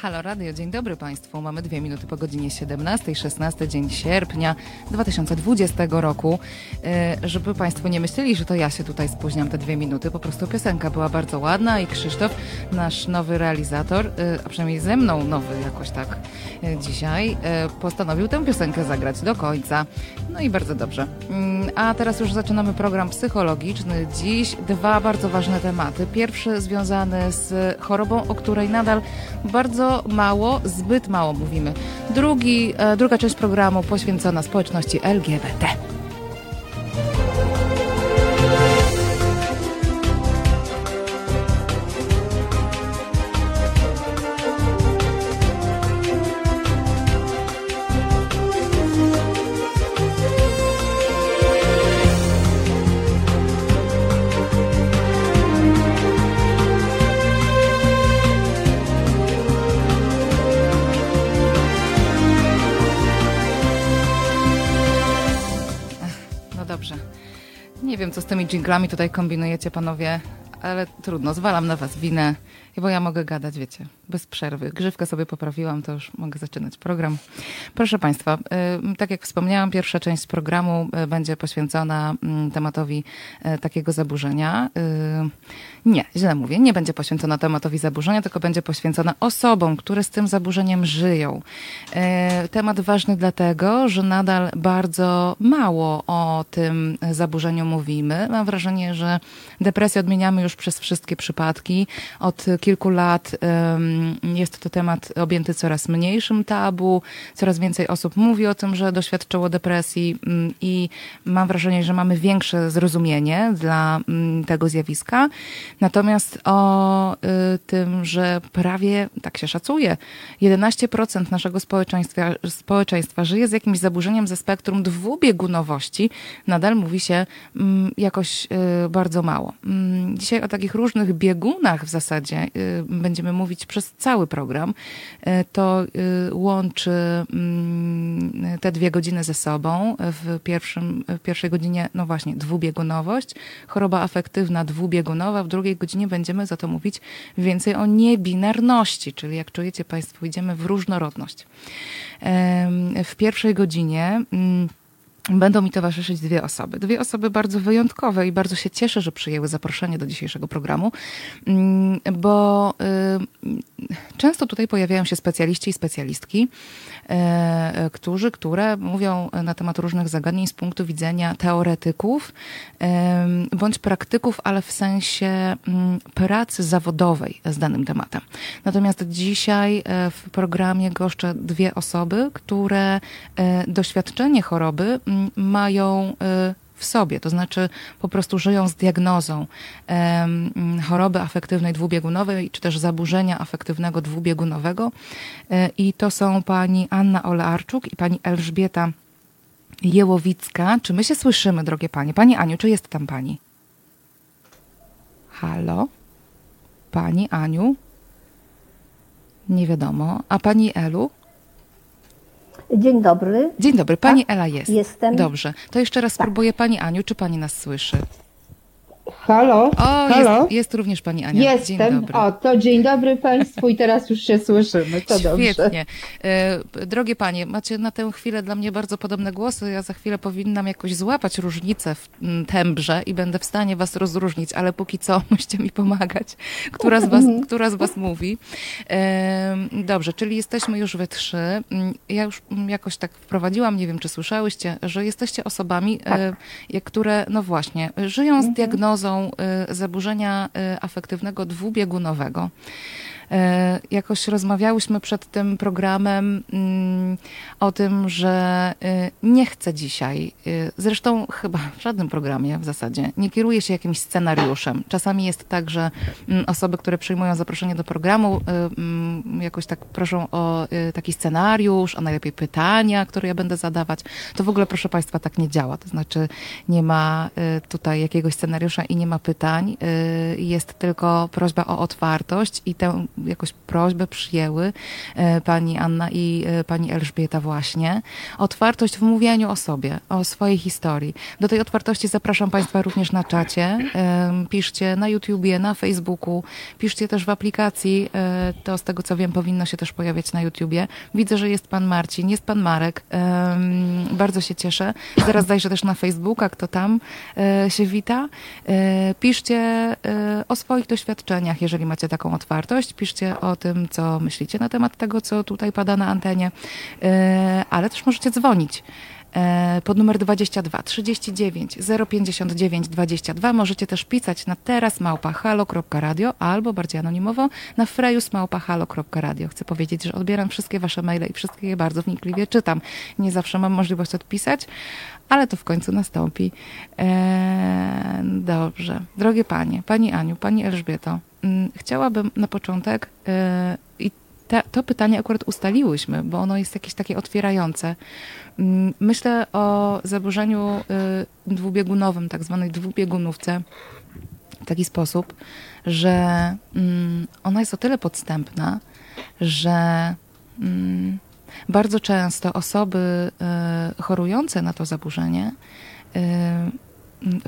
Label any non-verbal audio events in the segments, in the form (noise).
Halo Radio, dzień dobry Państwu. Mamy dwie minuty po godzinie 17, 16 dzień sierpnia 2020 roku. E, żeby Państwo nie myśleli, że to ja się tutaj spóźniam te dwie minuty, po prostu piosenka była bardzo ładna i Krzysztof, nasz nowy realizator, e, a przynajmniej ze mną nowy jakoś tak e, dzisiaj, postanowił tę piosenkę zagrać do końca. No i bardzo dobrze. Mm, a teraz już zaczynamy program psychologiczny. Dziś dwa bardzo ważne tematy. Pierwszy związany z chorobą, o której nadal bardzo mało, zbyt mało mówimy. Drugi, e, druga część programu poświęcona społeczności LGBT. Tymi dżinglami tutaj kombinujecie, panowie, ale trudno, zwalam na was winę, bo ja mogę gadać, wiecie, bez przerwy. Grzywkę sobie poprawiłam, to już mogę zaczynać program. Proszę Państwa, y, tak jak wspomniałam, pierwsza część programu y, będzie poświęcona mm, tematowi y, takiego zaburzenia. Nie, źle mówię, nie będzie poświęcona tematowi zaburzenia, tylko będzie poświęcona osobom, które z tym zaburzeniem żyją. Temat ważny dlatego, że nadal bardzo mało o tym zaburzeniu mówimy. Mam wrażenie, że depresję odmieniamy już przez wszystkie przypadki. Od kilku lat jest to temat objęty coraz mniejszym tabu, coraz więcej osób mówi o tym, że doświadczyło depresji mm, i mam wrażenie, że mamy większe zrozumienie dla mm, tego zjawiska. Natomiast o y, tym, że prawie, tak się szacuje, 11% naszego społeczeństwa, społeczeństwa żyje z jakimś zaburzeniem ze spektrum dwubiegunowości, nadal mówi się mm, jakoś y, bardzo mało. Dzisiaj o takich różnych biegunach w zasadzie będziemy mówić przez cały program. Y, to y, łączy mm, te dwie godziny ze sobą. W, pierwszym, w pierwszej godzinie, no właśnie, dwubiegunowość, choroba afektywna dwubiegunowa. W drugiej godzinie będziemy za to mówić więcej o niebinarności, czyli jak czujecie Państwo, idziemy w różnorodność. W pierwszej godzinie mm, Będą mi towarzyszyć dwie osoby. Dwie osoby bardzo wyjątkowe i bardzo się cieszę, że przyjęły zaproszenie do dzisiejszego programu, mm, bo y, często tutaj pojawiają się specjaliści i specjalistki, E, którzy, które mówią na temat różnych zagadnień z punktu widzenia teoretyków bądź praktyków, ale w sensie mm, pracy zawodowej z danym tematem. Natomiast dzisiaj e, w programie goszczę dwie osoby, które e, doświadczenie choroby mm, mają w sobie, to znaczy po prostu żyją z diagnozą choroby afektywnej dwubiegunowej, czy też zaburzenia afektywnego dwubiegunowego. E, I to są pani Anna Olearczuk i pani Elżbieta Jełowicka. Czy my się słyszymy, drogie panie? Pani Aniu, czy jest tam pani? Halo? Pani Aniu? Nie wiadomo. A pani Elu? Dzień dobry. Dzień dobry, pani tak? Ela jest. Jestem. Dobrze. To jeszcze raz tak. spróbuję pani Aniu, czy pani nas słyszy? Halo? O, Halo? Jest, jest również pani Ania. Jestem. Dzień dobry. O, to dzień dobry Państwu i teraz już się słyszymy. To Świetnie. dobrze. E, drogie panie, macie na tę chwilę dla mnie bardzo podobne głosy. Ja za chwilę powinnam jakoś złapać różnicę w tembrze i będę w stanie was rozróżnić, ale póki co (laughs) musicie mi pomagać, która z was, mhm. która z was mówi. E, dobrze, czyli jesteśmy już we trzy. Ja już jakoś tak wprowadziłam, nie wiem czy słyszałyście, że jesteście osobami, e, tak. które no właśnie, żyją z mhm. Diagnozą Y, zaburzenia y, afektywnego dwubiegunowego. E, jakoś rozmawiałyśmy przed tym programem mm, o tym, że e, nie chcę dzisiaj, e, zresztą chyba w żadnym programie w zasadzie, nie kieruję się jakimś scenariuszem. Czasami jest tak, że mm, osoby, które przyjmują zaproszenie do programu, mm, jakoś tak proszą o taki scenariusz, a najlepiej pytania, które ja będę zadawać. To w ogóle, proszę Państwa, tak nie działa. To znaczy, nie ma tutaj jakiegoś scenariusza i nie ma pytań. Jest tylko prośba o otwartość i tę jakoś prośbę przyjęły, e, pani Anna i e, pani Elżbieta właśnie. Otwartość w mówieniu o sobie, o swojej historii. Do tej otwartości zapraszam Państwa również na czacie. E, Piszcie na YouTubie, na Facebooku, piszcie też w aplikacji. To z tego co wiem powinno się też pojawiać na YouTubie. Widzę, że jest pan Marcin, jest pan Marek. Bardzo się cieszę. Zaraz zajrzę też na Facebooka, kto tam się wita. Piszcie o swoich doświadczeniach, jeżeli macie taką otwartość. Piszcie o tym, co myślicie na temat tego, co tutaj pada na antenie. E, Ale też możecie dzwonić e, pod numer 22 39 059 22. Możecie też pisać na teraz małpa.halo.radio albo bardziej anonimowo na frejusmałpa.halo.radio. Chcę powiedzieć, że odbieram wszystkie wasze maile i wszystkie je bardzo wnikliwie czytam. Nie zawsze mam możliwość odpisać, ale to w końcu nastąpi. E, dobrze. Drogie panie, pani Aniu, pani Elżbieto, chciałabym na początek e, i te, to pytanie akurat ustaliłyśmy, bo ono jest jakieś takie otwierające. Mm, Myślę o zaburzeniu y, dwubiegunowym, tak zwanej dwubiegunówce, w taki sposób, że mm, ona jest o tyle podstępna, że mm, bardzo często osoby y, chorujące na to zaburzenie y, mm,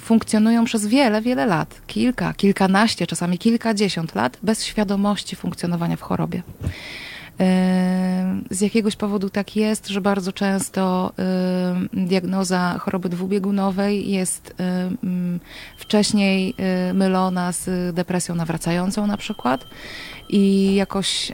funkcjonują przez wiele, wiele lat, kilka, kilkanaście, czasami kilkadziesiąt lat bez świadomości funkcjonowania w chorobie. Z jakiegoś powodu tak jest, że bardzo często y, diagnoza choroby dwubiegunowej jest y, mm, wcześniej mylona z depresją nawracającą na przykład i jakoś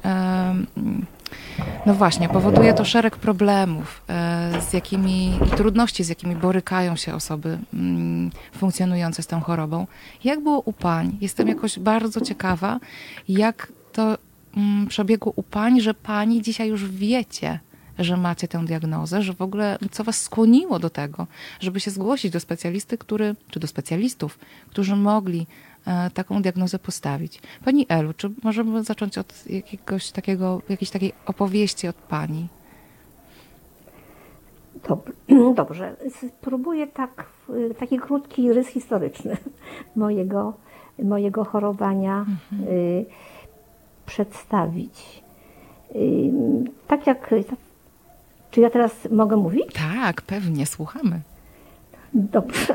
no właśnie, powoduje to szereg problemów, e, z jakimi i trudności, z jakimi borykają się osoby mm, funkcjonujące z tą chorobą. Jak było u pań? Jestem jakoś bardzo ciekawa, jak to mm, przebiegło u pań, że pani dzisiaj już wiecie, że macie tę diagnozę, że w ogóle co was skłoniło do tego, żeby się zgłosić do specjalisty, który, czy do specjalistów, którzy mogli taką diagnozę postawić. Pani Elu, czy możemy zacząć od jakiegoś takiego, jakiejś takiej opowieści od pani? Dob- (clears throat) Dobrze, spróbuję tak, taki krótki rys historyczny (laughs) mojego, mojego chorowania y, przedstawić. Y, tak jak, czy ja teraz mogę mówić? Tak, pewnie, słuchamy. Dobrze.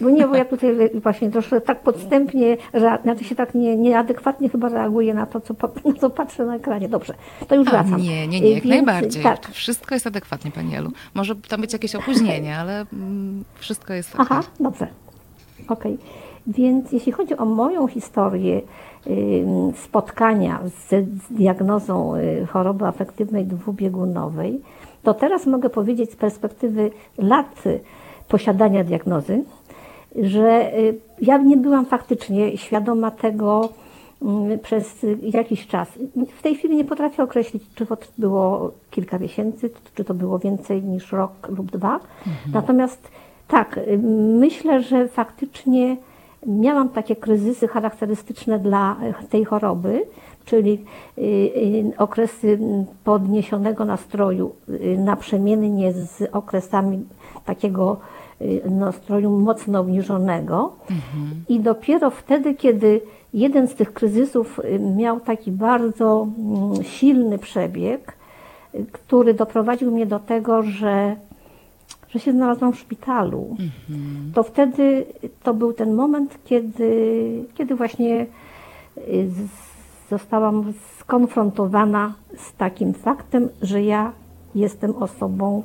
Bo nie, bo ja tutaj właśnie troszkę tak podstępnie, znaczy się tak nie, nieadekwatnie chyba reaguję na to, co, na co patrzę na ekranie. Dobrze, to już wracam. nie, nie, nie, jak Więc, najbardziej. Tak, Wszystko jest adekwatnie, pani Elu. Może tam być jakieś opóźnienie, ale mm, wszystko jest Aha, okej. dobrze. Okej. Więc jeśli chodzi o moją historię spotkania z, diagnozą y, choroby afektywnej dwubiegunowej, to teraz mogę powiedzieć z perspektywy lat posiadania diagnozy, że y, ja nie byłam faktycznie świadoma tego mm, przez jakiś czas. W tej chwili nie potrafię określić, czy to było kilka miesięcy, czy to było więcej niż rok lub dwa. Natomiast tak, y, myślę, że faktycznie miałam takie kryzysy charakterystyczne dla tej choroby, czyli y, okresy podniesionego nastroju naprzemiennie z okresami takiego nastroju mocno obniżonego. I dopiero wtedy, kiedy jeden z tych kryzysów y, miał taki bardzo mm, silny przebieg, y, który doprowadził mnie do tego, że, że się znalazłam w szpitalu, to wtedy to był ten moment, kiedy, kiedy właśnie y, zostałam skonfrontowana z takim faktem, że ja jestem osobą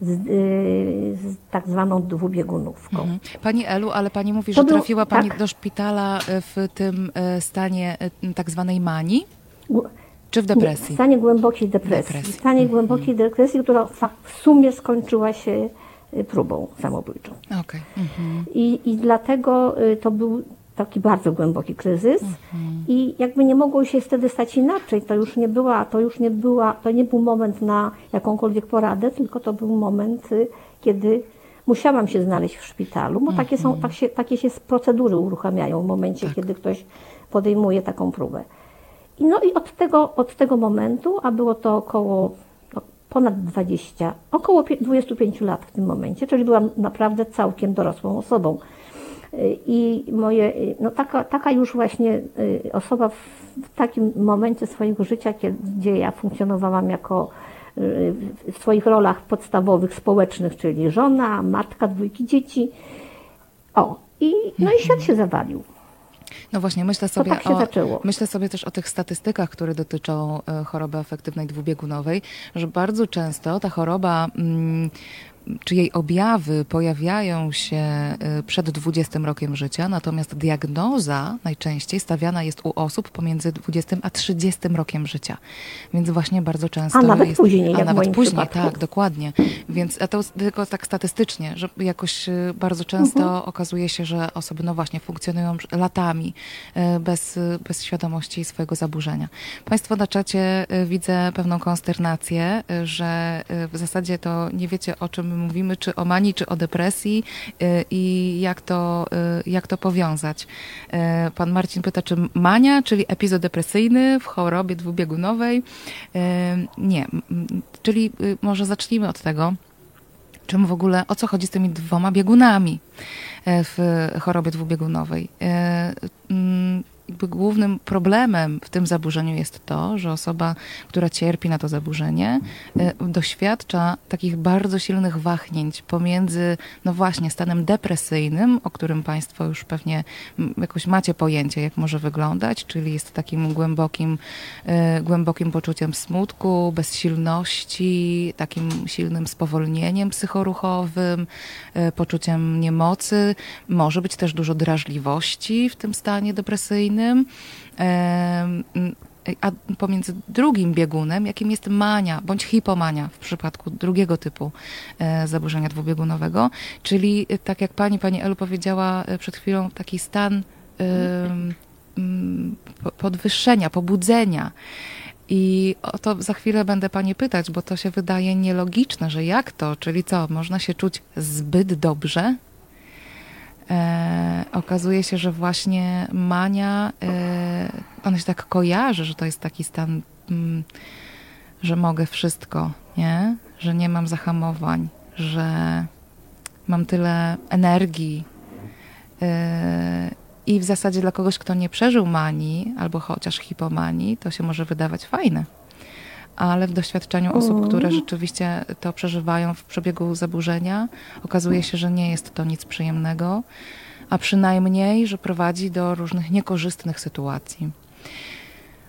z, y, z tak zwaną dwubiegunówką. Mhm. Pani Elu, ale pani mówi, To że był- trafiła pani tak. do szpitala e, w tym e, stanie e, tak zwanej manii, czy w Nie, depresji? w stanie głębokiej depresji. Depresji. W stanie głębokiej depresji, która w sumie skończyła się próbą samobójczą. Okej. Mhm. I, I dlatego to był taki bardzo głęboki kryzys i jakby nie mogło się wtedy stać inaczej. To już nie była, to już nie była, to nie był moment na jakąkolwiek poradę, tylko to był moment, y, kiedy musiałam się znaleźć w szpitalu, bo takie są, tak się, takie się procedury uruchamiają w momencie, kiedy ktoś podejmuje taką próbę. I no i od tego, od tego momentu, a było to około no, ponad 20, około pie- 25 lat w tym momencie, czyli byłam naprawdę całkiem dorosłą osobą. I moje, no taka, taka już właśnie osoba w, takim momencie swojego życia, gdzie ja funkcjonowałam jako w swoich rolach podstawowych, społecznych, czyli żona, matka dwójki dzieci. O, i, no i świat się zawalił. No właśnie, myślę sobie, tak o, myślę sobie też o tych statystykach, które dotyczą e, choroby afektywnej dwubiegunowej, że bardzo często ta choroba mm, czy jej objawy pojawiają się y, przed 20 rokiem życia, natomiast diagnoza najczęściej stawiana jest u osób pomiędzy 20 a 30 rokiem życia. Więc właśnie bardzo często a nawet jest, później, a nawet później, przypadku. tak, dokładnie. Więc a to tylko tak statystycznie, że jakoś y, bardzo często mhm. okazuje się, że osoby no właśnie funkcjonują latami y, bez, bez świadomości swojego zaburzenia. Państwo na czacie widzę pewną konsternację, że w zasadzie to nie wiecie o czym mówimy, czy o manii, czy o depresji y, i jak to, y, jak to powiązać. Y, pan Marcin pyta, czy mania, czyli epizod depresyjny w chorobie dwubiegunowej? Nie, czyli może zacznijmy od tego, czym w ogóle, o co chodzi z tymi dwoma biegunami w chorobie dwubiegunowej głównym problemem w tym zaburzeniu jest to, że osoba, która cierpi na to zaburzenie, e, doświadcza takich bardzo silnych wahnięć pomiędzy, no właśnie, stanem depresyjnym, o którym Państwo już pewnie jakoś macie pojęcie, jak może wyglądać, czyli jest takim głębokim, e, głębokim poczuciem smutku, bezsilności, takim silnym spowolnieniem psychoruchowym, e, poczuciem niemocy. Może być też dużo drażliwości w tym stanie depresyjnym a pomiędzy drugim biegunem, jakim jest mania bądź hipomania w przypadku drugiego typu e, zaburzenia dwubiegunowego, czyli e, tak jak pani, pani Elu powiedziała e, przed chwilą, taki stan podwyższenia, pobudzenia. I o to za chwilę będę Pani pytać, bo to się wydaje nielogiczne, że jak to, czyli co, można się czuć zbyt dobrze, e, okazuje się, że właśnie mania, e, ona się tak kojarzy, że to jest taki stan, mm, że mogę wszystko, nie? Że nie mam zahamowań, że mam tyle energii. E, I w zasadzie dla kogoś, kto nie przeżył manii, albo chociaż hipomanii, to się może wydawać fajne ale w doświadczeniu osób, które rzeczywiście to przeżywają w przebiegu zaburzenia, okazuje się, że nie jest to nic przyjemnego, a przynajmniej, że prowadzi do różnych niekorzystnych sytuacji.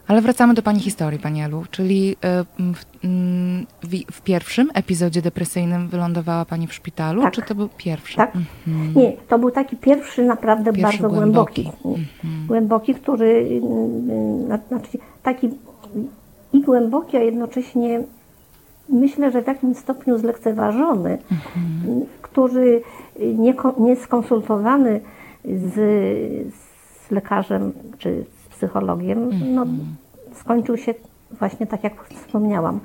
Ale wracamy do Pani historii, Pani Elu, czyli e, w, mm, w, w, pierwszym epizodzie depresyjnym wylądowała Pani w szpitalu, tak. czy to był pierwszy? Tak. Mhm. Nie, to był taki pierwszy naprawdę pierwszy bardzo głęboki. Głęboki, mhm. głęboki który, mm, mm, znaczy taki i głęboki, a jednocześnie myślę, że w takim stopniu zlekceważony, mhm. który nie, nie skonsultowany z, z lekarzem czy z psychologiem, no, mhm. skończył się właśnie tak, jak wspomniałam.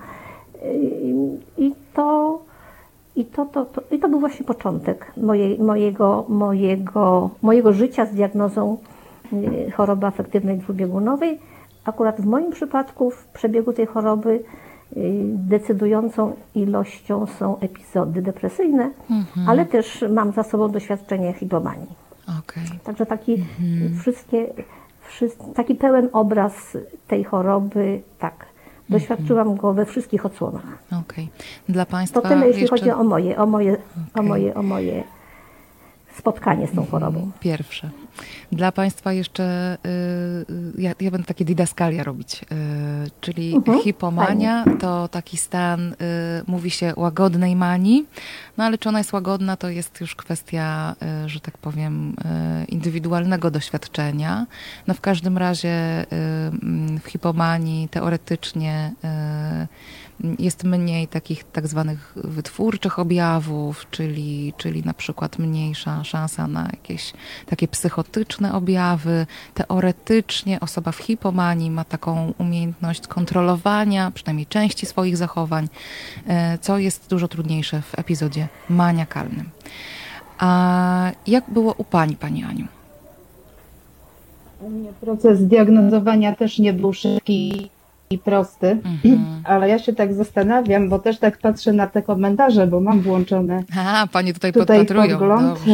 I to, i to, to, to, i to był właśnie początek mojej, mojego, mojego, mojego życia z diagnozą y, choroby afektywnej dwubiegunowej Akurat w moim przypadku w przebiegu tej choroby y, decydującą ilością są epizody depresyjne, mhm. ale też mam za sobą doświadczenie hipomanii. Okay. Także taki mhm. wszystkie, taki pełen obraz tej choroby, tak. Doświadczyłam go we wszystkich odsłonach. Okay. Dla Państwa to tyle, jeśli jeszcze... chodzi o moje, o moje, okay. o moje, o moje spotkanie z tą chorobą. Pierwsze. Dla Państwa jeszcze, y, ja, ja, będę takie didaskalia robić, y, czyli mhm, hipomania fajnie. to taki stan, y, mówi się łagodnej manii, no ale czy ona jest łagodna, to jest już kwestia, że tak powiem, indywidualnego doświadczenia. No w każdym razie w hipomanii teoretycznie jest mniej takich tak zwanych wytwórczych objawów, czyli, czyli na przykład mniejsza szansa na jakieś takie psychotyczne objawy. Teoretycznie osoba w hipomanii ma taką umiejętność kontrolowania przynajmniej części swoich zachowań, e, co jest dużo trudniejsze w epizodzie maniakalnym. A jak było u Pani, Pani Aniu? U mnie proces diagnozowania też nie był szybki i prosty, Mhm. ale ja się tak zastanawiam, bo też tak patrzę na te komentarze, bo mam włączone Aha, panie tutaj, tutaj podpatrują. podgląd. (laughs)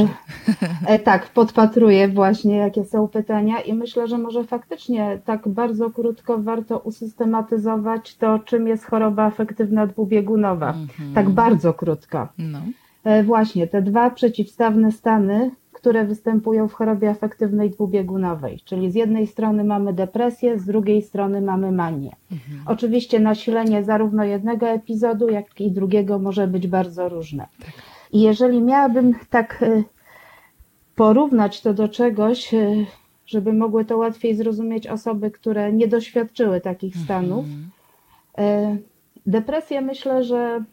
E, tak, podpatruję właśnie, jakie są pytania i myślę, że może faktycznie tak bardzo krótko warto usystematyzować to, czym jest choroba afektywna dwubiegunowa. Mhm. Tak bardzo krótko. No. E, Właśnie, te dwa przeciwstawne stany, które występują w chorobie afektywnej dwubiegunowej, czyli z jednej strony mamy depresję, z drugiej strony mamy manię. Mhm. Oczywiście nasilenie zarówno jednego epizodu, jak i drugiego może być bardzo różne. I jeżeli miałabym tak e, porównać to do czegoś, e, żeby mogły to łatwiej zrozumieć osoby, które nie doświadczyły takich stanów, Mhm. Depresję myślę, że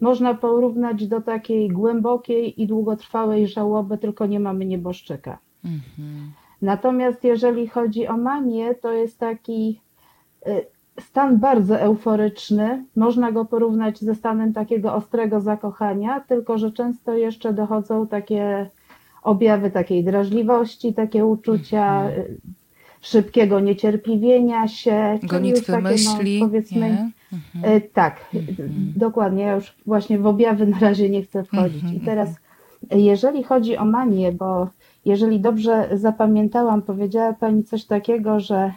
można porównać do takiej głębokiej i długotrwałej żałoby, tylko nie mamy nieboszczyka. Mhm. Natomiast jeżeli chodzi o manię, to jest taki e, stan bardzo euforyczny. Można go porównać ze stanem takiego ostrego zakochania, tylko że często jeszcze dochodzą takie objawy takiej drażliwości, takie uczucia e, szybkiego niecierpliwienia się. Gonitwy takie, no, myśli. powiedzmy, nie? Mhm. E, tak, dokładnie. Ja już właśnie w objawy na razie nie chcę wchodzić. Mhm, I teraz, e, jeżeli chodzi o manię, bo jeżeli dobrze zapamiętałam, powiedziała Pani coś takiego, że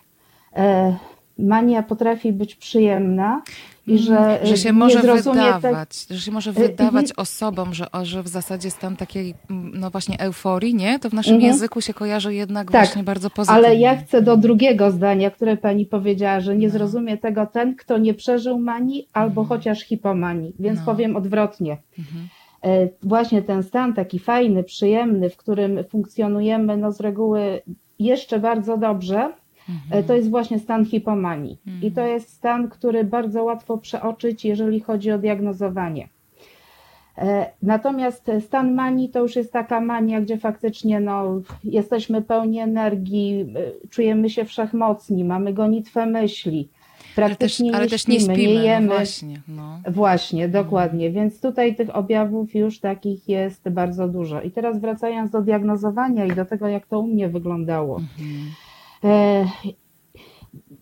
e, mania potrafi być przyjemna i że, e, Mm, że się może tak- wydawać, że się może Mhm. wydawać osobom, że, że w zasadzie stan takiej, mm, no właśnie euforii, nie? To w naszym Mhm. języku się kojarzy jednak Tak, właśnie bardzo pozytywnie. Ale ja chcę do drugiego zdania, które pani powiedziała, że nie No. zrozumie tego ten, kto nie przeżył manii albo chociaż hipomanii. Więc Mhm. No. powiem odwrotnie. Mhm. E, Właśnie ten stan taki fajny, przyjemny, w którym funkcjonujemy no z reguły jeszcze bardzo dobrze, e, to jest właśnie stan hipomanii. I to jest stan, który bardzo łatwo przeoczyć, jeżeli chodzi o diagnozowanie. E, Natomiast stan manii to już jest taka mania, gdzie faktycznie no, jesteśmy pełni energii, e, czujemy się wszechmocni, mamy gonitwę myśli, Ale też, praktycznie ale nie, też śpimy, nie śpimy, nie jemy. no właśnie. No. Właśnie, dokładnie. Więc tutaj tych objawów już takich jest bardzo dużo. I teraz wracając do diagnozowania i do tego, jak to u mnie wyglądało. E,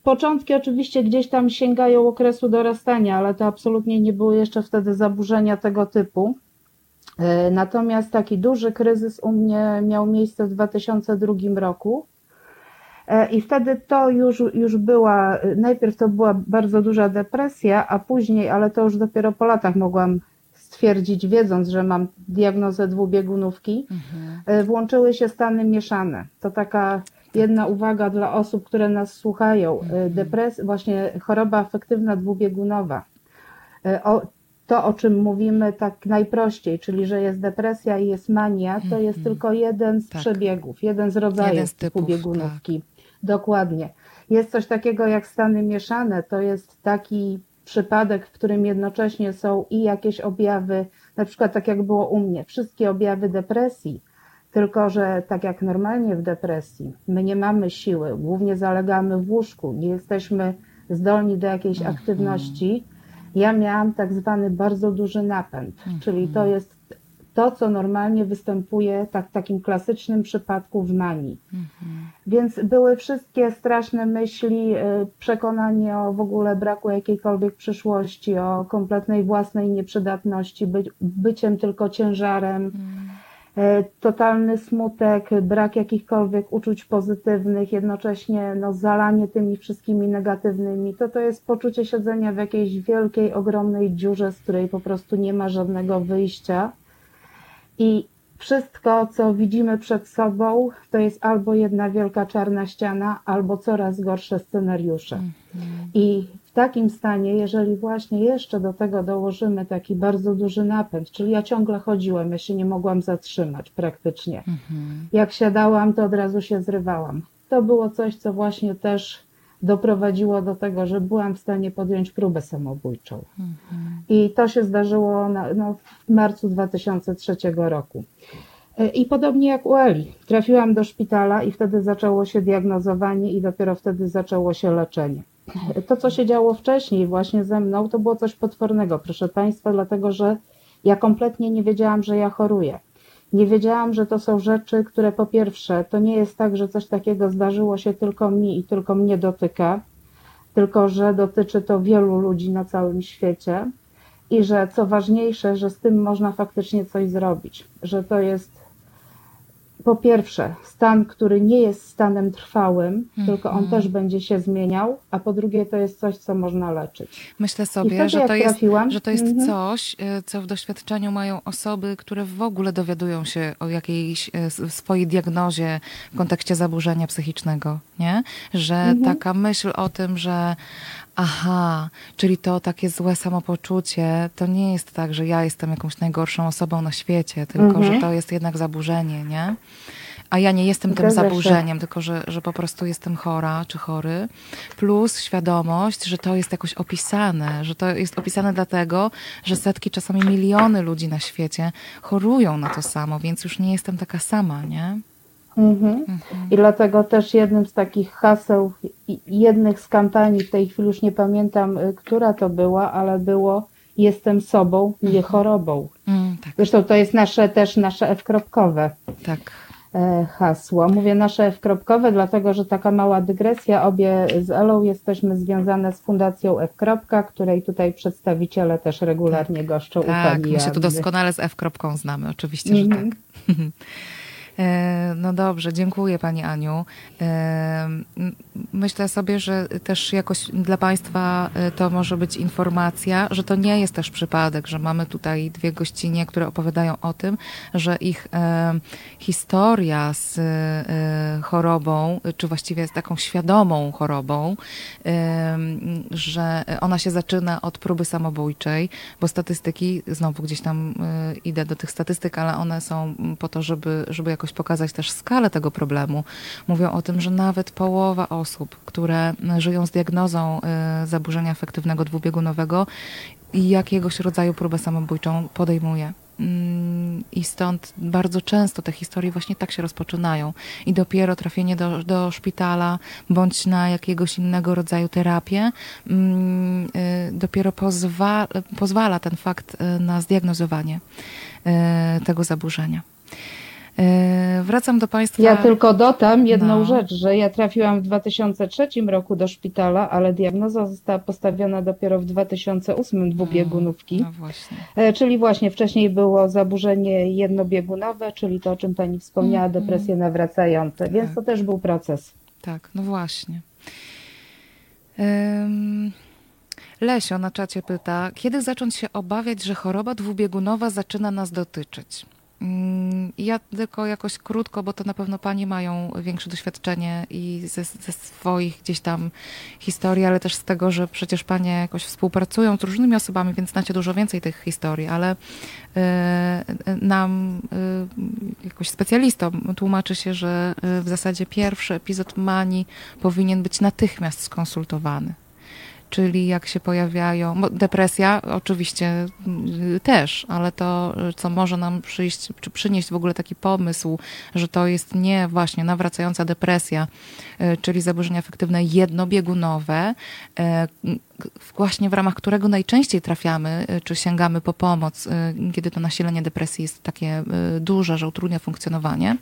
Początki oczywiście gdzieś tam sięgają okresu dorastania, ale to absolutnie nie były jeszcze wtedy zaburzenia tego typu. E, Natomiast taki duży kryzys u mnie miał miejsce w 2002 roku. E, I wtedy to już, już była, najpierw to była bardzo duża depresja, a później, ale to już dopiero po latach mogłam stwierdzić, wiedząc, że mam diagnozę dwubiegunówki, e, włączyły się stany mieszane. To taka jedna uwaga dla osób, które nas słuchają. E, Depres, właśnie choroba afektywna dwubiegunowa. E, O, to, o czym mówimy tak najprościej, czyli że jest depresja i jest mania, to jest tylko jeden z Tak. przebiegów, jeden z rodzajów Jeden z typów, dwubiegunówki. Dokładnie. Jest coś takiego jak stany mieszane. To jest taki przypadek, w którym jednocześnie są i jakieś objawy, na przykład tak jak było u mnie, wszystkie objawy depresji, tylko że tak jak normalnie w depresji, my nie mamy siły, głównie zalegamy w łóżku, nie jesteśmy zdolni do jakiejś aktywności. Ja miałam tak zwany bardzo duży napęd, czyli to jest to, co normalnie występuje tak, w takim klasycznym przypadku w manii. Więc były wszystkie straszne myśli, y, przekonanie o w ogóle braku jakiejkolwiek przyszłości, o kompletnej własnej nieprzydatności, być, byciem tylko ciężarem, totalny smutek, brak jakichkolwiek uczuć pozytywnych, jednocześnie no, zalanie tymi wszystkimi negatywnymi. To to jest poczucie siedzenia w jakiejś wielkiej, ogromnej dziurze, z której po prostu nie ma żadnego wyjścia. I wszystko, co widzimy przed sobą, to jest albo jedna wielka czarna ściana, albo coraz gorsze scenariusze. I w takim stanie, jeżeli właśnie jeszcze do tego dołożymy taki bardzo duży napęd, czyli ja ciągle chodziłem, ja się nie mogłam zatrzymać praktycznie. Jak siadałam, to od razu się zrywałam. To było coś, co właśnie też doprowadziło do tego, że byłam w stanie podjąć próbę samobójczą. I to się zdarzyło na, no, w marcu 2003 roku. E, I podobnie jak u Eli. Trafiłam do szpitala i wtedy zaczęło się diagnozowanie i dopiero wtedy zaczęło się leczenie. To, co się działo wcześniej właśnie ze mną, to było coś potwornego, proszę Państwa, dlatego że ja kompletnie nie wiedziałam, że ja choruję. Nie wiedziałam, że to są rzeczy, które po pierwsze, to nie jest tak, że coś takiego zdarzyło się tylko mi i tylko mnie dotyka, tylko że dotyczy to wielu ludzi na całym świecie i że co ważniejsze, że z tym można faktycznie coś zrobić, że to jest po pierwsze stan, który nie jest stanem trwałym, tylko on też będzie się zmieniał, a po drugie to jest coś, co można leczyć. Myślę sobie, wtedy że to, jest, trafiłam, że to jest mhm. coś, e, co w doświadczeniu mają osoby, które w ogóle dowiadują się o jakiejś e, swojej diagnozie w kontekście zaburzenia psychicznego, nie? Że Mhm. taka myśl o tym, że aha, czyli to takie złe samopoczucie, to nie jest tak, że ja jestem jakąś najgorszą osobą na świecie, tylko Mhm. że to jest jednak zaburzenie, nie? A ja nie jestem tym Zgadza się. zaburzeniem, tylko że, że po prostu jestem chora czy chory. Plus świadomość, że to jest jakoś opisane, że to jest opisane dlatego, że setki, czasami miliony ludzi na świecie chorują na to samo, więc już nie jestem taka sama, nie? Mhm. I dlatego też jednym z takich haseł, jednych z kampanii, w tej chwili już nie pamiętam, y, która to była, ale było jestem sobą, nie chorobą. Mm, tak, Zresztą to jest nasze też nasze F-kropkowe tak. e, hasło. Mówię nasze F-kropkowe, dlatego że taka mała dygresja. Obie z Elą jesteśmy związane z Fundacją F. Kropka, której tutaj przedstawiciele też regularnie goszczą u Tak, my się tu doskonale z F-kropką znamy, oczywiście, że Mhm. tak. (laughs) E, No dobrze, dziękuję Pani Aniu. E, Myślę sobie, że też jakoś dla Państwa e, to może być informacja, że to nie jest też przypadek, że mamy tutaj dwie gościnie, które opowiadają o tym, że ich historia z chorobą, czy właściwie z taką świadomą chorobą, że ona się zaczyna od próby samobójczej, bo statystyki, znowu gdzieś tam idę do tych statystyk, ale one są po to, żeby, żeby jakoś pokazać też skalę tego problemu. Mówią o tym, że nawet połowa osób, które żyją z diagnozą e, zaburzenia afektywnego dwubiegunowego jakiegoś rodzaju próbę samobójczą podejmuje. Mm, I stąd bardzo często te historie właśnie tak się rozpoczynają. I dopiero trafienie do, do szpitala bądź na jakiegoś innego rodzaju terapię mm, y, dopiero pozwa, pozwala ten fakt y, na zdiagnozowanie y, tego zaburzenia. Y, Wracam do Państwa. Ja tylko dodam jedną No. rzecz, że ja trafiłam w 2003 roku do szpitala, ale diagnoza została postawiona dopiero w 2008 dwubiegunówki. No właśnie. E, Czyli właśnie wcześniej było zaburzenie jednobiegunowe, czyli to, o czym Pani wspomniała, Mhm. depresje nawracające, więc Tak. to też był proces. Tak, no właśnie. Ym, Lesio na czacie pyta, kiedy zacząć się obawiać, że choroba dwubiegunowa zaczyna nas dotyczyć? Ym, Ja tylko jakoś krótko, bo to na pewno Panie mają większe doświadczenie i ze, ze swoich gdzieś tam historii, ale też z tego, że przecież Panie jakoś współpracują z różnymi osobami, więc znacie dużo więcej tych historii, ale y, nam y, jakoś specjalistom tłumaczy się, że y, w zasadzie pierwszy epizod manii powinien być natychmiast skonsultowany. Czyli jak się pojawiają, depresja oczywiście y, też, ale to, y, co może nam przyjść, czy przynieść w ogóle taki pomysł, że to jest nie właśnie nawracająca depresja, y, czyli zaburzenia afektywne jednobiegunowe, właśnie w ramach którego najczęściej trafiamy, czy sięgamy po pomoc, kiedy to nasilenie depresji jest takie duże, że utrudnia funkcjonowanie.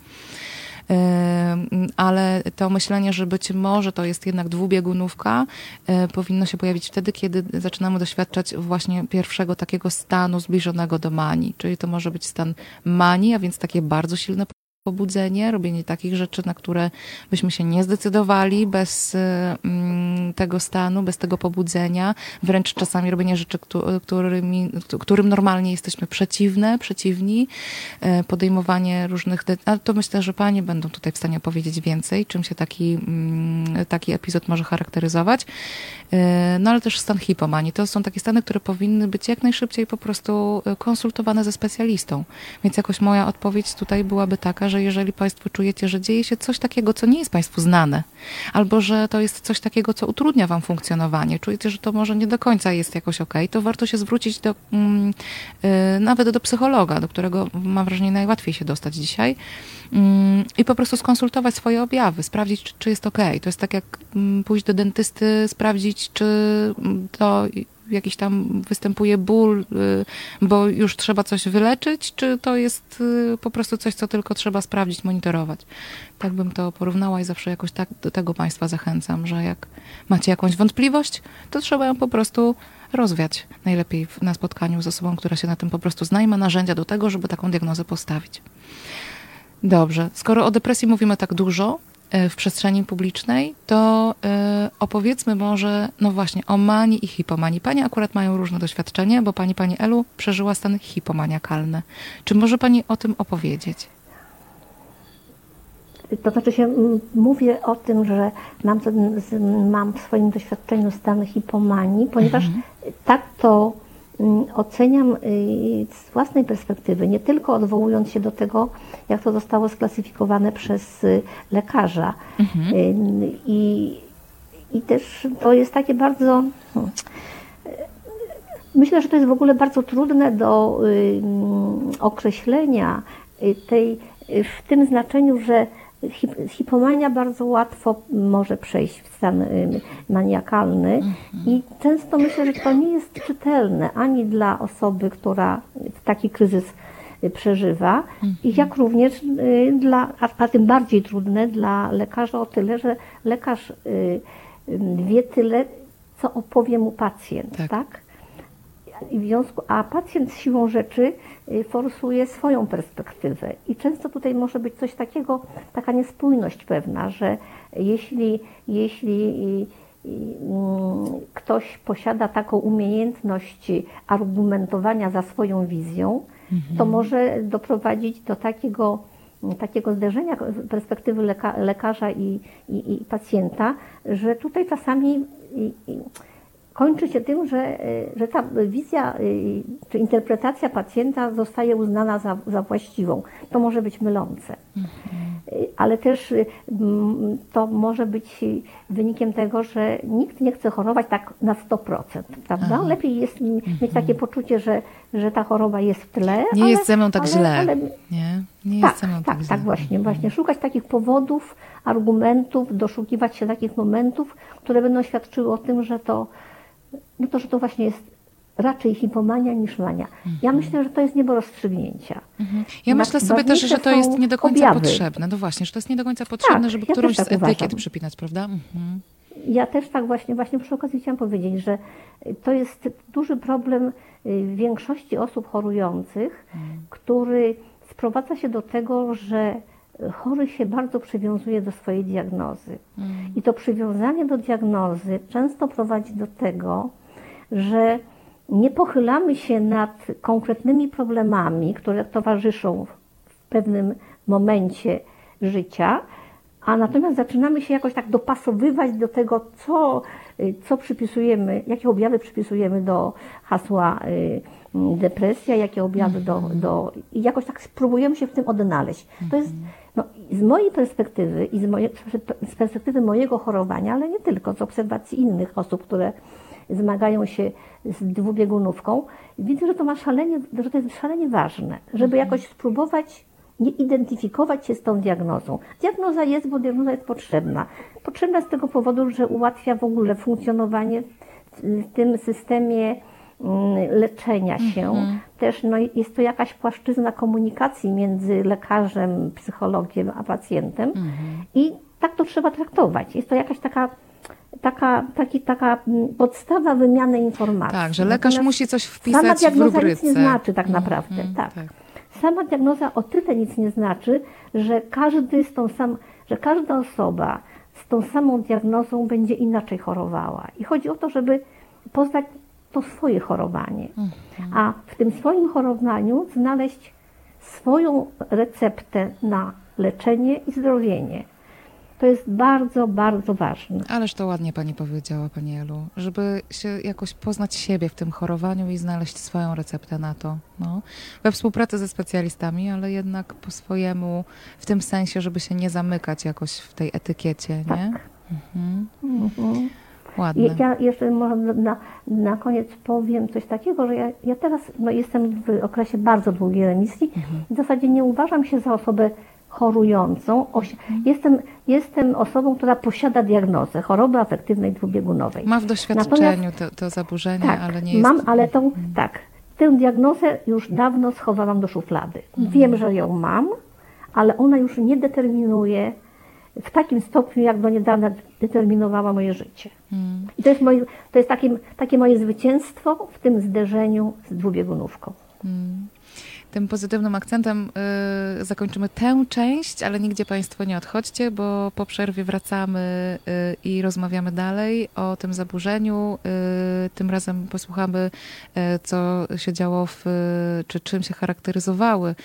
Ale to myślenie, że być może to jest jednak dwubiegunówka, y, powinno się pojawić wtedy, kiedy zaczynamy doświadczać właśnie pierwszego takiego stanu zbliżonego do manii. Czyli to może być stan manii, a więc takie bardzo silne pobudzenie, robienie takich rzeczy, na które byśmy się nie zdecydowali bez y, mm, tego stanu, bez tego pobudzenia, wręcz czasami robienie rzeczy, któ- którymi, którym normalnie jesteśmy przeciwne, przeciwni, e, podejmowanie różnych, ale to myślę, że panie będą tutaj w stanie opowiedzieć więcej, czym się taki, mm, taki epizod może charakteryzować. E, No ale też stan hipomanii. To są takie stany, które powinny być jak najszybciej po prostu konsultowane ze specjalistą. Więc jakoś moja odpowiedź tutaj byłaby taka, że jeżeli Państwo czujecie, że dzieje się coś takiego, co nie jest Państwu znane, albo że to jest coś takiego, co utrudnia Wam funkcjonowanie, czujecie, że to może nie do końca jest jakoś ok, to warto się zwrócić do, mm, y, nawet do psychologa, do którego mam wrażenie najłatwiej się dostać dzisiaj mm, i po prostu skonsultować swoje objawy, sprawdzić, czy, czy jest ok. To jest tak jak mm, pójść do dentysty, sprawdzić, czy to jakiś tam występuje ból, y, bo już trzeba coś wyleczyć, czy to jest y, po prostu coś, co tylko trzeba sprawdzić, monitorować. Tak bym to porównała i zawsze jakoś tak do tego Państwa zachęcam, że jak macie jakąś wątpliwość, to trzeba ją po prostu rozwiać. Najlepiej na spotkaniu z osobą, która się na tym po prostu zna i ma narzędzia do tego, żeby taką diagnozę postawić. Dobrze, skoro o depresji mówimy tak dużo w przestrzeni publicznej, to y, opowiedzmy może, no właśnie, o manii i hipomanii. Pani akurat mają różne doświadczenie, bo pani, pani Elu, przeżyła stan hipomaniakalny. Czy może pani o tym opowiedzieć? To znaczy się, mówię o tym, że mam, mam w swoim doświadczeniu stan hipomanii, ponieważ mhm. tak to oceniam y, z własnej perspektywy, nie tylko odwołując się do tego, jak to zostało sklasyfikowane przez y, lekarza. Mhm. Y, I, I też to jest takie bardzo. Hmm, myślę, że to jest w ogóle bardzo trudne do określenia tej, w tym znaczeniu, że hipomania bardzo łatwo może przejść w stan y, maniakalny i często myślę, że to nie jest czytelne ani dla osoby, która taki kryzys y, przeżywa, jak również y, dla, a tym bardziej trudne dla lekarza o tyle, że lekarz wie tyle, co opowie mu pacjent, tak? tak? I w związku, a pacjent siłą rzeczy y, forsuje swoją perspektywę. I często tutaj może być coś takiego, taka niespójność pewna, że jeśli, jeśli mm, ktoś posiada taką umiejętność argumentowania za swoją wizją, mhm. to może doprowadzić do takiego, takiego zderzenia perspektywy leka, lekarza i, i, i, pacjenta, że tutaj czasami kończy się tym, że, y, że ta wizja y, czy interpretacja pacjenta zostaje uznana za, za właściwą. To może być mylące. Mhm. Ale też to może być wynikiem tego, że nikt nie chce chorować tak na 100%, prawda? Aha. Lepiej jest mieć mhm. takie poczucie, że, że ta choroba jest w tle. Nie ale, jest ze mną tak ale, źle. Ale, nie, nie tak, jest ze mną tak, tak, tak źle. Tak, właśnie, właśnie. Szukać takich powodów, argumentów, doszukiwać się takich momentów, które będą świadczyły o tym, że to no to, że to właśnie jest raczej hipomania niż mania. Ja mhm. myślę, że to jest nie do rozstrzygnięcia. Mhm. Ja myślę sobie też, że to jest nie do końca objawy. potrzebne. No właśnie, że to jest nie do końca potrzebne, tak, żeby ja którąś tak z etykiet uważam. przypinać, prawda? Mhm. Ja też tak właśnie, właśnie przy okazji chciałam powiedzieć, że to jest duży problem y, większości osób chorujących, mhm. który sprowadza się do tego, że chory się bardzo przywiązuje do swojej diagnozy. Mm. I to przywiązanie do diagnozy często prowadzi do tego, że nie pochylamy się nad konkretnymi problemami, które towarzyszą w pewnym momencie życia, a natomiast zaczynamy się jakoś tak dopasowywać do tego, co, co przypisujemy, jakie objawy przypisujemy do hasła y, depresja, jakie objawy do, mhm. do. I jakoś tak spróbujemy się w tym odnaleźć. To jest mhm. no, z mojej perspektywy i z, moje, z perspektywy mojego chorowania, ale nie tylko, z obserwacji innych osób, które zmagają się z dwubiegunówką, widzę, że to ma szalenie, że to jest szalenie ważne, żeby mhm. jakoś spróbować nie identyfikować się z tą diagnozą. Diagnoza jest, bo diagnoza jest potrzebna. Potrzebna z tego powodu, że ułatwia w ogóle funkcjonowanie w tym systemie mm, leczenia się. Mhm. Też no, jest to jakaś płaszczyzna komunikacji między lekarzem, psychologiem a pacjentem mhm. i tak to trzeba traktować. Jest to jakaś taka taka, taki, taka mm, podstawa wymiany informacji. Tak, że lekarz Natomiast musi coś wpisać sama diagnoza w rubryce. nic nie znaczy tak naprawdę. Mm, tak. tak. Sama diagnoza o tyle nic nie znaczy, że każdy z tą sam, że każda osoba z tą samą diagnozą będzie inaczej chorowała. I chodzi o to, żeby poznać to swoje chorowanie. Mhm. A w tym swoim chorowaniu znaleźć swoją receptę na leczenie i zdrowienie. To jest bardzo, bardzo ważne. Ależ to ładnie Pani powiedziała, Pani Elu, żeby się jakoś poznać siebie w tym chorowaniu i znaleźć swoją receptę na to. No. We współpracy ze specjalistami, ale jednak po swojemu, w tym sensie, żeby się nie zamykać jakoś w tej etykiecie, nie? Tak. Mhm. Mhm. Ładne. Ja jeszcze może na, na koniec powiem coś takiego, że ja, ja teraz no, jestem w okresie bardzo długiej remisji. Mhm. W zasadzie nie uważam się za osobę chorującą. Jestem, jestem osobą, która posiada diagnozę choroby afektywnej dwubiegunowej. Ma w doświadczeniu to, to zaburzenie, tak, ale nie jest... Mam, ale tą, tak, tę diagnozę już dawno schowałam do szuflady. Wiem, że ją mam, ale ona już nie determinuje w takim stopniu, jak do niedawna determinowała moje życie. Hmm. I to jest, moje, to jest takie, takie moje zwycięstwo w tym zderzeniu z dwubiegunówką. Hmm tym pozytywnym akcentem y, zakończymy tę część, ale nigdzie Państwo nie odchodźcie, bo po przerwie wracamy y, i rozmawiamy dalej o tym zaburzeniu. Y, tym razem posłuchamy, y, co się działo, w, czy czym się charakteryzowały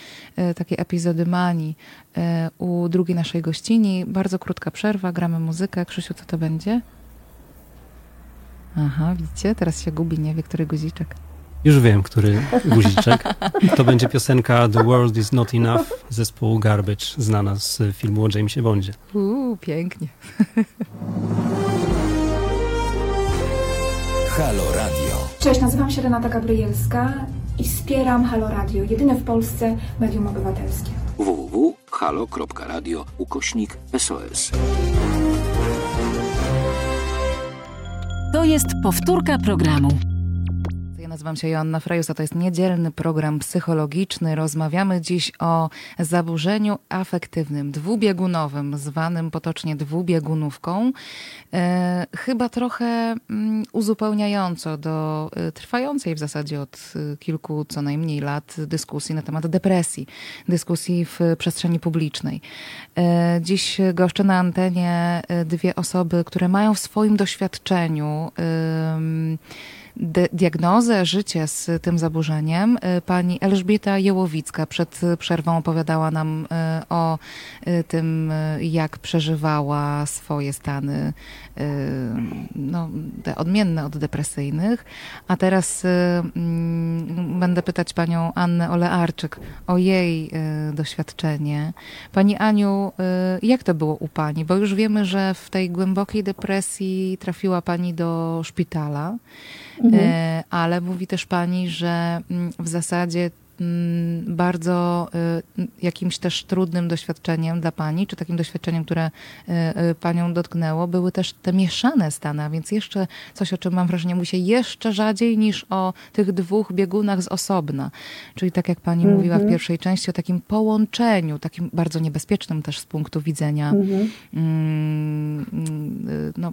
y, takie epizody manii y, u drugiej naszej gościni. Bardzo krótka przerwa, gramy muzykę. Krzysiu, co to będzie? Aha, widzicie? Teraz się gubi, nie wie, który guziczek. Już wiem, który guziczek. To będzie piosenka The World Is Not Enough zespołu Garbage, znana z filmu o Jamesie Bondzie. Uuu, pięknie. Halo Radio. Cześć, nazywam się Renata Gabrielska i wspieram Halo Radio, jedyne w Polsce medium obywatelskie. www.halo.radio ukośnik SOS. To jest powtórka programu nazywam się Joanna Frejus, a to jest niedzielny program psychologiczny. Rozmawiamy dziś o zaburzeniu afektywnym, dwubiegunowym, zwanym potocznie dwubiegunówką. E, chyba trochę mm, uzupełniająco do e, trwającej w zasadzie od e, kilku co najmniej lat dyskusji na temat depresji, dyskusji w przestrzeni publicznej. E, dziś goszczę na antenie e, dwie osoby, które mają w swoim doświadczeniu diagnozę, życie z tym zaburzeniem. Y, pani Elżbieta Jełowicka przed przerwą opowiadała nam y, o y, tym, jak przeżywała swoje stany, no, te odmienne od depresyjnych. A teraz mm, będę pytać panią Annę Olearczyk o jej doświadczenie. Pani Aniu, jak to było u pani? Bo już wiemy, że w tej głębokiej depresji trafiła pani do szpitala. Mhm. E, ale mówi też pani, że mm, w zasadzie mm, bardzo y, jakimś też trudnym doświadczeniem dla pani, czy takim doświadczeniem, które y, y, panią dotknęło, były też te mieszane stany, a więc jeszcze coś, o czym mam wrażenie, mówi się jeszcze rzadziej niż o tych dwóch biegunach z osobna. Czyli tak jak pani mhm. mówiła w pierwszej części, o takim połączeniu, takim bardzo niebezpiecznym też z punktu widzenia mhm. Mm, no,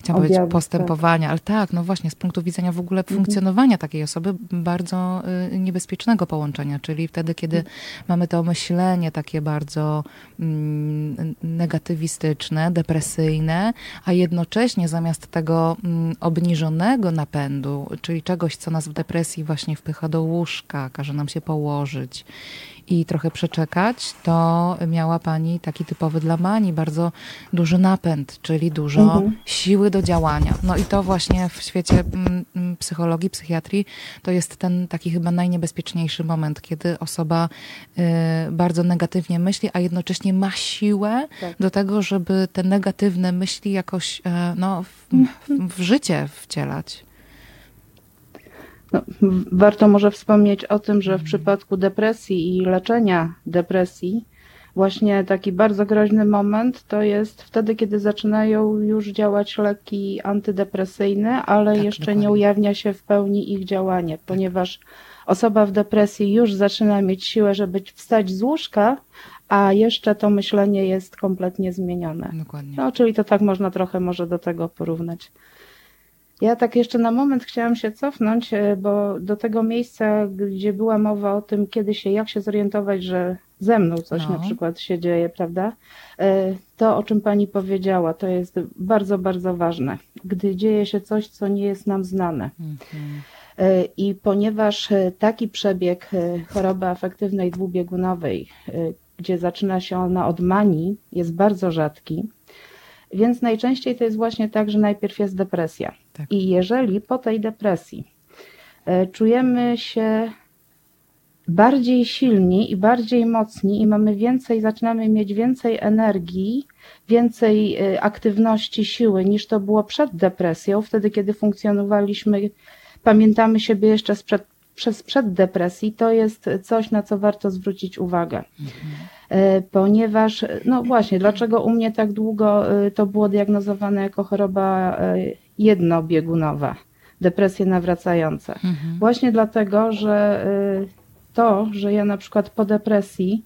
chciałam powiedzieć postępowania, ale tak, no właśnie, z punktu widzenia w ogóle mhm. funkcjonowania takiej osoby, bardzo y, niebezpiecznego połączenia, czyli wtedy, kiedy mhm. mamy to myślenie takie bardzo mm, negatywistyczne, depresyjne, a jednocześnie zamiast tego mm, obniżonego napędu, czyli czegoś, co nas w depresji właśnie wpycha do łóżka, każe nam się położyć i trochę przeczekać, to miała pani taki typowy dla mani, bardzo duży napęd, czyli dużo mhm. siły do działania. No i to właśnie w świecie mm, mm, psychologii, psychiatrii to jest ten taki chyba najniebezpieczniejszy moment, kiedy osoba y, bardzo negatywnie myśli, a jednocześnie ma siłę tak. do tego, żeby te negatywne myśli jakoś e, no, w, w, w życie wcielać. No, warto może wspomnieć o tym, że w przypadku depresji i leczenia depresji, właśnie taki bardzo groźny moment to jest wtedy, kiedy zaczynają już działać leki antydepresyjne, ale tak, jeszcze dokładnie. nie ujawnia się w pełni ich działanie, ponieważ osoba w depresji już zaczyna mieć siłę, żeby wstać z łóżka, a jeszcze to myślenie jest kompletnie zmienione. Dokładnie. No, czyli to tak można trochę może do tego porównać. Ja tak jeszcze na moment chciałam się cofnąć, e, bo do tego miejsca, gdzie była mowa o tym, kiedy się, jak się zorientować, że ze mną coś no. na przykład się dzieje, prawda? E, to, o czym pani powiedziała, to jest bardzo, bardzo ważne. Gdy dzieje się coś, co nie jest nam znane. Mhm. E, I ponieważ taki przebieg choroby afektywnej dwubiegunowej, gdzie zaczyna się ona od manii, jest bardzo rzadki, więc najczęściej to jest właśnie tak, że najpierw jest depresja. Tak. I jeżeli po tej depresji e, czujemy się bardziej silni i bardziej mocni i mamy więcej, zaczynamy mieć więcej energii, więcej e, aktywności, siły niż to było przed depresją, wtedy kiedy funkcjonowaliśmy, pamiętamy siebie jeszcze sprzed, przez przed depresji, to jest coś, na co warto zwrócić uwagę. Mhm. E, ponieważ, no właśnie, dlaczego u mnie tak długo e, to było diagnozowane jako choroba e, jednobiegunowa, depresje nawracające? Mhm. Właśnie dlatego, że to, że ja na przykład po depresji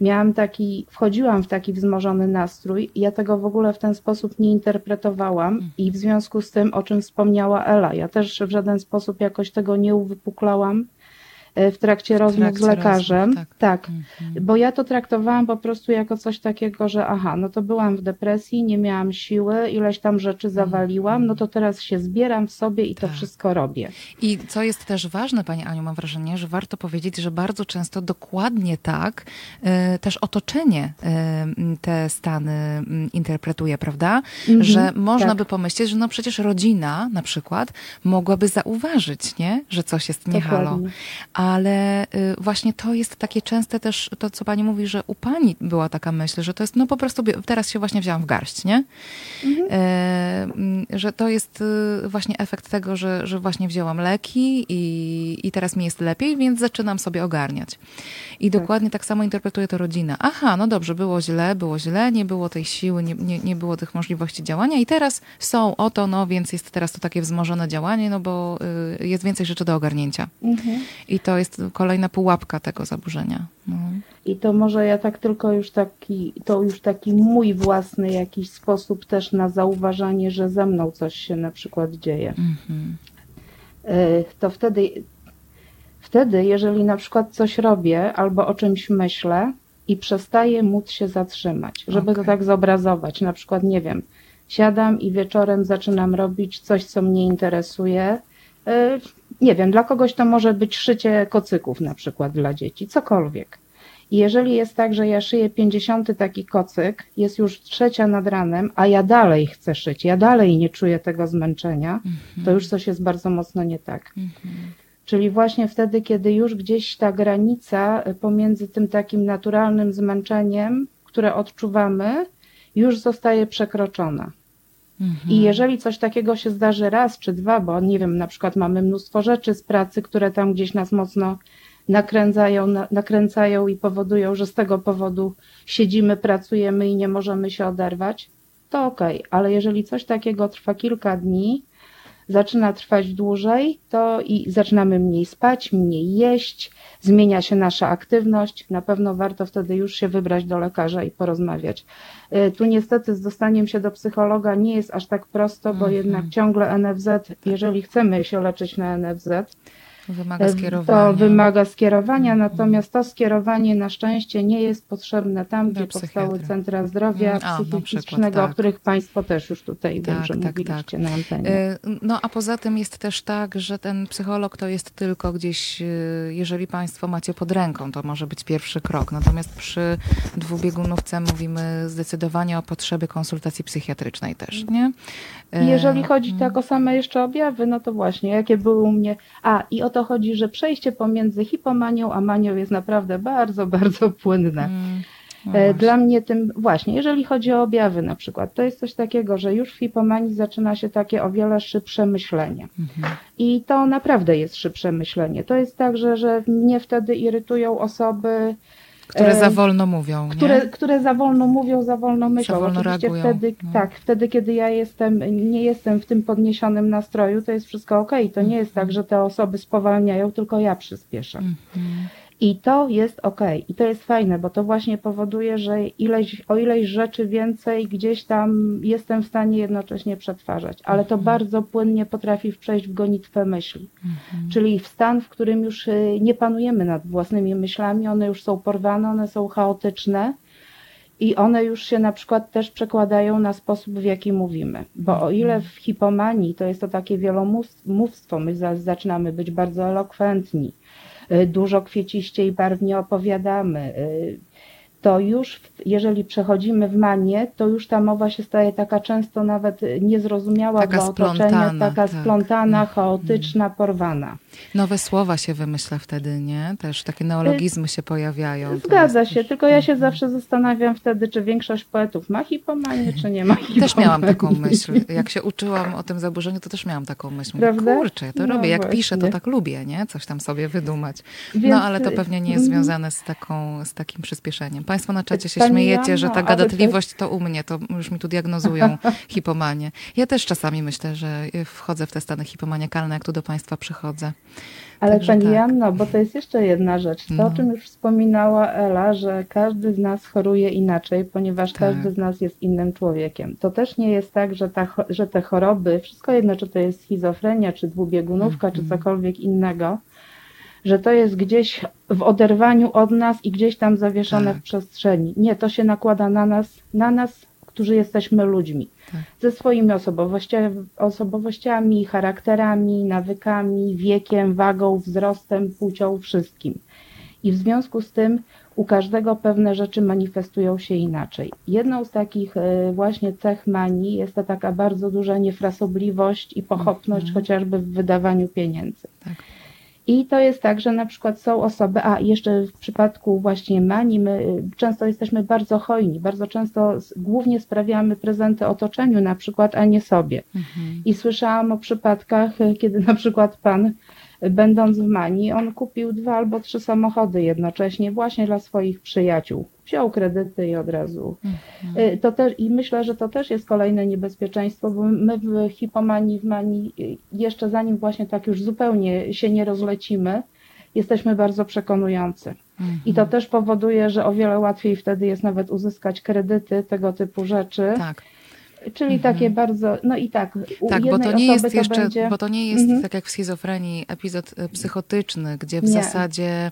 miałam taki, wchodziłam w taki wzmożony nastrój, ja tego w ogóle w ten sposób nie interpretowałam i w związku z tym, o czym wspomniała Ela, ja też w żaden sposób jakoś tego nie uwypuklałam, E, w trakcie rozmów trakcie z lekarzem. rozmów, tak. tak. Mhm. Bo ja to traktowałam po prostu jako coś takiego, że aha, no to byłam w depresji, nie miałam siły, ileś tam rzeczy zawaliłam, no to teraz się zbieram w sobie i to Tak. wszystko robię. I co jest też ważne, Pani Aniu, mam wrażenie, że warto powiedzieć, że bardzo często dokładnie tak e, też otoczenie e, te stany interpretuje, prawda? Mhm, że można tak. by pomyśleć, że no przecież rodzina na przykład mogłaby zauważyć, nie? że coś jest nie halo. Ale y, właśnie to jest takie częste też, to co pani mówi, że u pani była taka myśl, że to jest, no po prostu teraz się właśnie wzięłam w garść, nie? E, mm, że to jest y, właśnie efekt tego, że, że właśnie wzięłam leki i, i teraz mi jest lepiej, więc zaczynam sobie ogarniać. I dokładnie tak samo interpretuje to rodzina. Aha, no dobrze, było źle, było źle, nie było tej siły, nie, nie, nie było tych możliwości działania i teraz są oto, no więc jest teraz to takie wzmożone działanie, no bo y, jest więcej rzeczy do ogarnięcia. Mhm. I to jest kolejna pułapka tego zaburzenia. No. I to może ja tak tylko już taki, to już taki mój własny jakiś sposób też na zauważanie, że ze mną coś się na przykład dzieje. Mhm. Y, to wtedy, wtedy, jeżeli na przykład coś robię albo o czymś myślę i przestaję móc się zatrzymać, żeby to Okej. tak zobrazować, na przykład, nie wiem, siadam i wieczorem zaczynam robić coś, co mnie interesuje. Nie wiem, dla kogoś to może być szycie kocyków na przykład dla dzieci, cokolwiek. I jeżeli jest tak, że ja szyję 50 taki kocyk, jest już trzecia nad ranem, a ja dalej chcę szyć, ja dalej nie czuję tego zmęczenia, to już coś jest bardzo mocno nie tak. Czyli właśnie wtedy, kiedy już gdzieś ta granica pomiędzy tym takim naturalnym zmęczeniem, które odczuwamy, już zostaje przekroczona. I jeżeli coś takiego się zdarzy raz czy dwa, bo nie wiem, na przykład mamy mnóstwo rzeczy z pracy, które tam gdzieś nas mocno nakręcają, na, nakręcają i powodują, że z tego powodu siedzimy, pracujemy i nie możemy się oderwać, to okej, ale jeżeli coś takiego trwa kilka dni, zaczyna trwać dłużej, to i zaczynamy mniej spać, mniej jeść, zmienia się nasza aktywność. Na pewno warto wtedy już się wybrać do lekarza i porozmawiać. Y, Tu niestety z dostaniem się do psychologa nie jest aż tak prosto, bo jednak ciągle NFZ, jeżeli chcemy się leczyć na NFZ, Wymaga E, skierowania. To wymaga skierowania, natomiast to skierowanie na szczęście nie jest potrzebne tam, Do gdzie powstały centra zdrowia Mm, a, psychiatrycznego, tak. o których Państwo też już tutaj Tak, że tak, mówiliście tak. na antenie. Y, No a poza tym jest też tak, że ten psycholog to jest tylko gdzieś, y, jeżeli Państwo macie pod ręką, to może być pierwszy krok. Natomiast przy dwubiegunówce mówimy zdecydowanie o potrzebie konsultacji psychiatrycznej też, nie? I jeżeli chodzi tak o same jeszcze objawy, no to właśnie, jakie były u mnie. A, i o to chodzi, że przejście pomiędzy hipomanią a manią jest naprawdę bardzo, bardzo płynne. mm, no E. Dla mnie tym, właśnie, jeżeli chodzi o objawy na przykład, to jest coś takiego, że już w hipomanii zaczyna się takie o wiele szybsze myślenie. Mhm. I to naprawdę jest szybsze myślenie. To jest tak, że, że mnie wtedy irytują osoby, Które e, za wolno mówią, nie? które, które za wolno mówią, za wolno myślą. Za wolno Oczywiście reagują, wtedy, no. tak, wtedy, kiedy ja jestem, nie jestem w tym podniesionym nastroju, to jest wszystko okej. To nie jest tak, że te osoby spowalniają, tylko ja przyspieszam. Mhm. I to jest okej. I to jest fajne, bo to właśnie powoduje, że ileś, o ileś rzeczy więcej gdzieś tam jestem w stanie jednocześnie przetwarzać. Ale to bardzo płynnie potrafi przejść w gonitwę myśli. Czyli w stan, w którym już y, nie panujemy nad własnymi myślami, one już są porwane, one są chaotyczne. I one już się na przykład też przekładają na sposób, w jaki mówimy. Bo o ile w hipomanii to jest to takie wielomówstwo, my za- zaczynamy być bardzo elokwentni, dużo kwieciście i barwnie opowiadamy, y, to już jeżeli przechodzimy w manię, to już ta mowa się staje taka często nawet y, niezrozumiała Taka dla otoczenia, taka tak. splątana, Mhm. chaotyczna, porwana. Nowe słowa się wymyśla wtedy, nie? Też takie neologizmy się pojawiają. Zgadza się, tylko ja się zawsze zastanawiam wtedy, czy większość poetów ma hipomanię, czy nie ma hipomanii. (laughs) Też miałam taką myśl. Jak się uczyłam o tym zaburzeniu, to też miałam taką myśl. Mówię, Prawda? Kurczę, ja to No robię. Jak właśnie. piszę, to tak lubię, nie? Coś tam sobie wydumać. Więc- no ale to pewnie nie jest Mhm. związane z, taką, z takim przyspieszeniem. Państwo na czacie się śmiejecie, że ta gadatliwość to u mnie, to już mi tu diagnozują (laughs) hipomanię. Ja też czasami myślę, że wchodzę w te stany hipomaniakalne, jak tu do Państwa przychodzę. Ale Także Pani tak. Janno, bo to jest jeszcze jedna rzecz. To, No. o czym już wspominała Ela, że każdy z nas choruje inaczej, ponieważ Tak. każdy z nas jest innym człowiekiem. To też nie jest tak, że, ta, że te choroby, wszystko jedno, czy to jest schizofrenia, czy dwubiegunówka, Mhm. czy cokolwiek innego, że to jest gdzieś w oderwaniu od nas i gdzieś tam zawieszone Tak. w przestrzeni. Nie, to się nakłada na nas, na nas, którzy jesteśmy ludźmi. Tak. Ze swoimi osobowościami, osobowościami, charakterami, nawykami, wiekiem, wagą, wzrostem, płcią, wszystkim. I w związku z tym u każdego pewne rzeczy manifestują się inaczej. Jedną z takich e, właśnie cech manii jest ta taka bardzo duża niefrasobliwość i pochopność chociażby w wydawaniu pieniędzy. Tak. I to jest tak, że na przykład są osoby, a jeszcze w przypadku właśnie manii, my y, często jesteśmy bardzo hojni, bardzo często głównie sprawiamy prezenty otoczeniu na przykład, a nie sobie. Mhm. I słyszałam o przypadkach, y, kiedy na przykład pan, będąc w Mani, on kupił dwa albo trzy samochody jednocześnie właśnie dla swoich przyjaciół. Wziął kredyty i od razu. Y, To też, I myślę, że to też jest kolejne niebezpieczeństwo, bo my w hipomanii, w manii, y, jeszcze zanim właśnie tak już zupełnie się nie rozlecimy, jesteśmy bardzo przekonujący. I to też powoduje, że o wiele łatwiej wtedy jest nawet uzyskać kredyty, tego typu rzeczy. Tak. Czyli takie bardzo, no i tak, u Tak, bo to nie jest jeszcze, będzie... bo to nie jest Mhm. tak jak w schizofrenii epizod y, psychotyczny, gdzie w Nie. zasadzie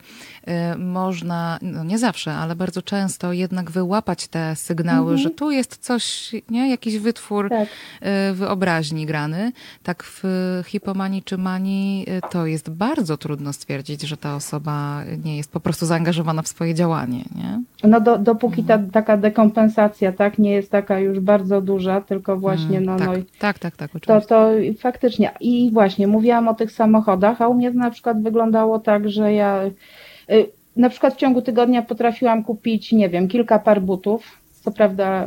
y, można, no nie zawsze, ale bardzo często jednak wyłapać te sygnały, że tu jest coś, nie, jakiś wytwór Mhm. Tak. y, wyobraźni grany. Tak w hipomanii czy manii y, to jest bardzo trudno stwierdzić, że ta osoba nie jest po prostu zaangażowana w swoje działanie, nie? No do, dopóki ta Mhm. taka dekompensacja tak nie jest taka już bardzo duża, tylko właśnie Mm, no, tak, no tak, tak, tak, to, oczywiście. to faktycznie. I właśnie mówiłam o tych samochodach, a u mnie to na przykład wyglądało tak, że ja y, na przykład w ciągu tygodnia potrafiłam kupić, nie wiem, kilka par butów. Co prawda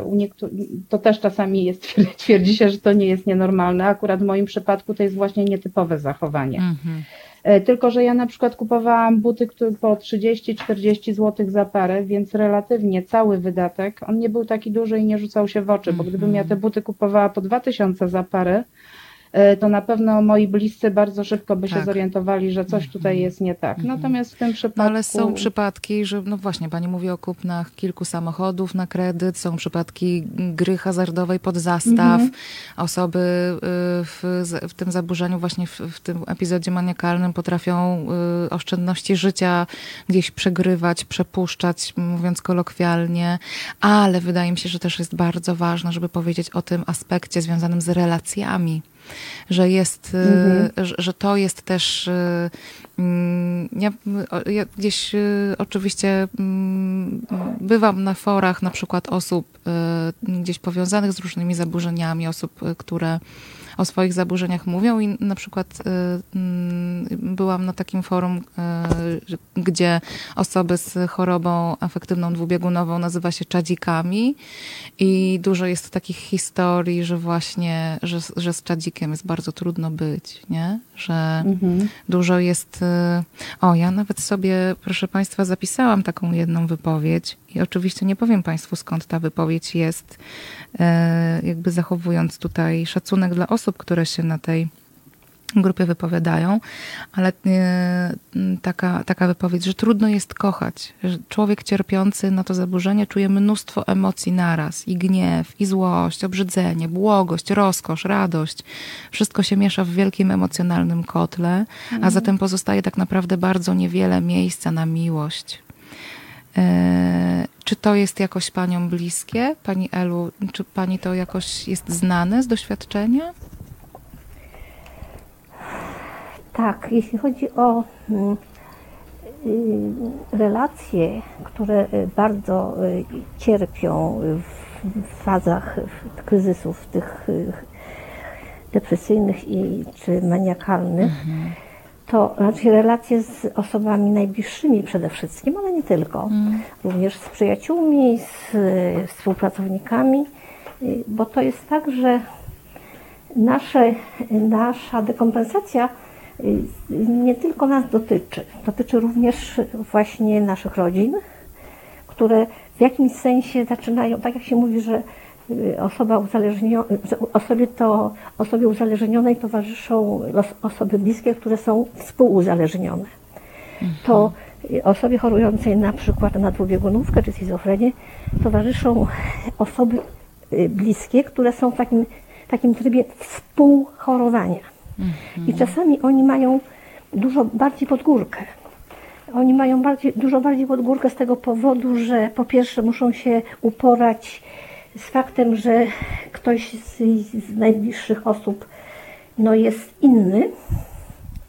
to też czasami jest, (laughs) twierdzi się, że to nie jest nienormalne. Akurat w moim przypadku to jest właśnie nietypowe zachowanie. Mhm. E, Tylko, że ja na przykład kupowałam buty po 30-40 zł za parę, więc relatywnie cały wydatek, on nie był taki duży i nie rzucał się w oczy, bo gdybym ja te buty kupowała po 2000 za parę, e, to na pewno moi bliscy bardzo szybko by się Tak. zorientowali, że coś tutaj jest nie tak. Natomiast w tym przypadku... No ale są przypadki, że no właśnie, pani mówi o kupnach kilku samochodów na kredyt, są przypadki gry hazardowej pod zastaw, osoby y, w, w tym zaburzeniu, właśnie w, w tym epizodzie maniakalnym potrafią y, oszczędności życia gdzieś przegrywać, przepuszczać, mówiąc kolokwialnie, ale wydaje mi się, że też jest bardzo ważne, żeby powiedzieć o tym aspekcie związanym z relacjami że jest, y, że, że to jest też. y, mm, Ja, ja gdzieś y, oczywiście mm, bywam na forach na przykład osób gdzieś powiązanych z różnymi zaburzeniami, osób, które o swoich zaburzeniach mówią i na przykład y, mm, byłam na takim forum, y, gdzie osoby z chorobą afektywną dwubiegunową nazywa się czadzikami i dużo jest takich historii, że właśnie, że, że z czadzikiem jest bardzo trudno być, nie? Że Mhm. dużo jest... y, O, ja nawet sobie, proszę Państwa, zapisałam taką jedną wypowiedź i oczywiście nie powiem Państwu, skąd ta wypowiedź jest, e, jakby zachowując tutaj szacunek dla osób, które się na tej grupie wypowiadają, ale e, taka, taka wypowiedź, że trudno jest kochać. Że człowiek cierpiący na to zaburzenie czuje mnóstwo emocji naraz. I gniew, i złość, obrzydzenie, błogość, rozkosz, radość. Wszystko się miesza w wielkim emocjonalnym kotle, a zatem pozostaje tak naprawdę bardzo niewiele miejsca na miłość. E, Czy to jest jakoś paniom bliskie? Pani Elu, czy pani to jakoś jest znane z doświadczenia? Tak, jeśli chodzi o mm, y, relacje, które y, bardzo y, cierpią w- fazach kryzysów tych depresyjnych i, czy maniakalnych, to znaczy relacje z osobami najbliższymi przede wszystkim, ale nie tylko. Również z przyjaciółmi, z y, współpracownikami, y, bo to jest tak, że nasze, nasza dekompensacja y, nie tylko nas dotyczy, dotyczy również właśnie naszych rodzin, które w jakimś sensie zaczynają, tak jak się mówi, że osoba uzależniona, że osobie, to, osobie uzależnionej towarzyszą os- osoby bliskie, które są współuzależnione. To y, osobie chorującej na przykład na dwubiegunówkę czy schizofrenię towarzyszą osoby y, bliskie, które są w takim, takim trybie współchorowania. I czasami oni mają dużo bardziej pod górkę. Oni mają bardziej, dużo bardziej pod górkę z tego powodu, że po pierwsze muszą się uporać z faktem, że ktoś z, z najbliższych osób no, jest inny,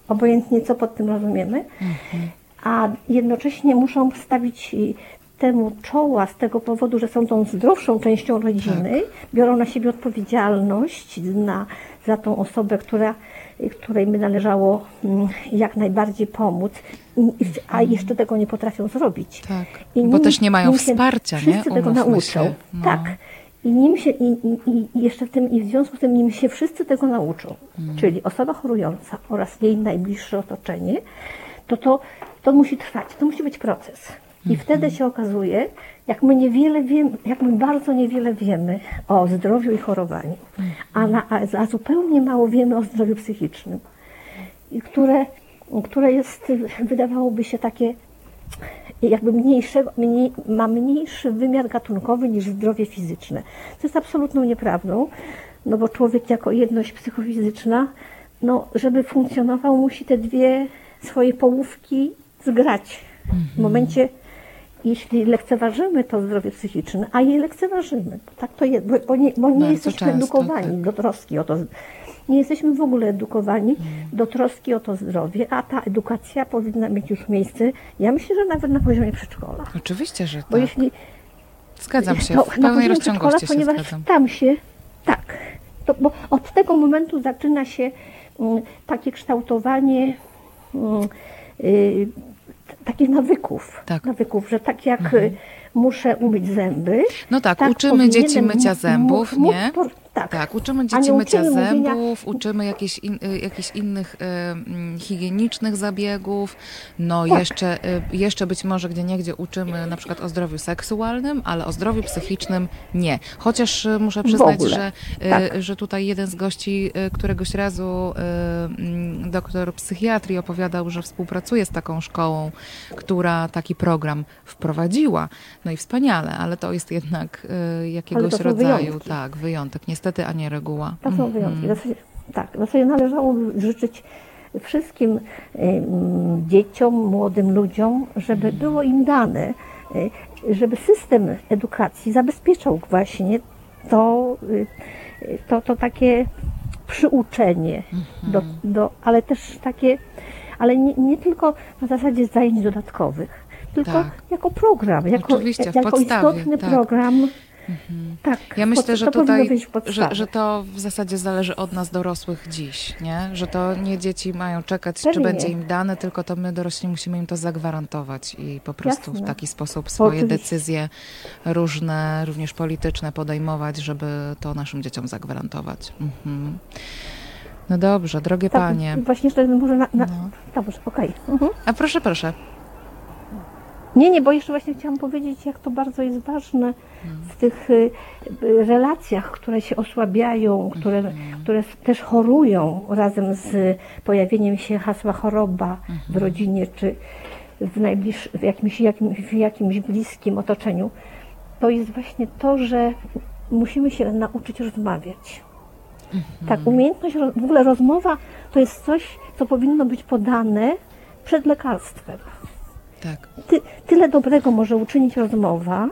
obojętnie co pod tym rozumiemy, a jednocześnie muszą stawić temu czoła z tego powodu, że są tą zdrowszą częścią rodziny, biorą na siebie odpowiedzialność na, za tą osobę, która, której by należało mm, jak najbardziej pomóc, a jeszcze tego nie potrafią zrobić. Tak, I bo nim- też nie mają wsparcia, nie? Wszyscy tego Umówmy nauczą. się. No. Tak. I nim się, i, i, i jeszcze w tym, i w związku z tym nim się wszyscy tego nauczą, Mm. czyli osoba chorująca oraz jej najbliższe otoczenie, to to, to musi trwać, to musi być proces. I Mhm. wtedy się okazuje, jak my niewiele wiemy, jak my bardzo niewiele wiemy o zdrowiu i chorowaniu, a, na, a, a zupełnie mało wiemy o zdrowiu psychicznym, które, które jest, wydawałoby się takie jakby mniejszego, mniej, ma mniejszy wymiar gatunkowy niż zdrowie fizyczne. To jest absolutną nieprawdą, no bo człowiek jako jedność psychofizyczna, no żeby funkcjonował, musi te dwie swoje połówki zgrać. W momencie, jeśli lekceważymy to zdrowie psychiczne, a je lekceważymy, bo tak to jest, bo, nie, bo nie jesteśmy często, edukowani tak. do troski o to. Nie jesteśmy w ogóle edukowani do troski o to zdrowie, a ta edukacja powinna mieć już miejsce, ja myślę, że nawet na poziomie przedszkola. Oczywiście, że Bo tak. jeśli Zgadzam się, to w na pełnej poziomie rozciągłości przedszkola, się ponieważ zgadzam. tam się, tak, to, bo od tego momentu zaczyna się mm, takie kształtowanie mm, y, takich nawyków, Tak. nawyków, że tak jak y, muszę umyć zęby. No tak, tak uczymy dzieci mycia zębów, nie? Tak. Tak, uczymy dzieci mycia uczymy mówienia- zębów, uczymy jakichś, in, y, jakichś innych y, higienicznych zabiegów, no Tak. jeszcze, y, jeszcze być może gdzie niegdzie uczymy na przykład o zdrowiu seksualnym, ale o zdrowiu psychicznym nie. Chociaż y, muszę przyznać, że, y, Tak. że tutaj jeden z gości y, któregoś razu doktor psychiatrii opowiadał, że współpracuje z taką szkołą, która taki program wprowadziła. No i wspaniale, ale to jest jednak jakiegoś rodzaju, wyjątki. tak, wyjątek, niestety, a nie reguła. To są wyjątki. Zasadzie, tak, zasadzie należałoby życzyć wszystkim dzieciom, młodym ludziom, żeby było im dane, y, żeby system edukacji zabezpieczał właśnie to, y, to, to takie przyuczenie, do, do, ale też takie, ale nie, nie tylko na zasadzie zajęć dodatkowych, tylko Tak. jako program, jako, Oczywiście, jako podstawie, istotny tak. program. Tak, Ja myślę, pod- że to tutaj, w że, że to w zasadzie zależy od nas dorosłych dziś, nie? Że to nie dzieci mają czekać, czy Pewnie. będzie im dane, tylko to my dorośli musimy im to zagwarantować i po prostu w Jasne. taki sposób swoje Oczywiście. decyzje różne, również polityczne podejmować, żeby to naszym dzieciom zagwarantować. Mhm. No dobrze, drogie Tak, panie. Właśnie jeszcze może na. na No. Dobrze, okej. Mhm. A proszę, proszę. Nie, nie, bo jeszcze właśnie chciałam powiedzieć, jak to bardzo jest ważne w tych y, y, relacjach, które się osłabiają, które, które s- też chorują razem z pojawieniem się hasła choroba w rodzinie czy w, najbliż, w, jakimś, jakim, w jakimś bliskim otoczeniu. To jest właśnie to, że musimy się nauczyć rozmawiać. Tak, umiejętność, w ogóle rozmowa to jest coś, co powinno być podane przed lekarstwem. Tak. Ty, tyle dobrego może uczynić rozmowa,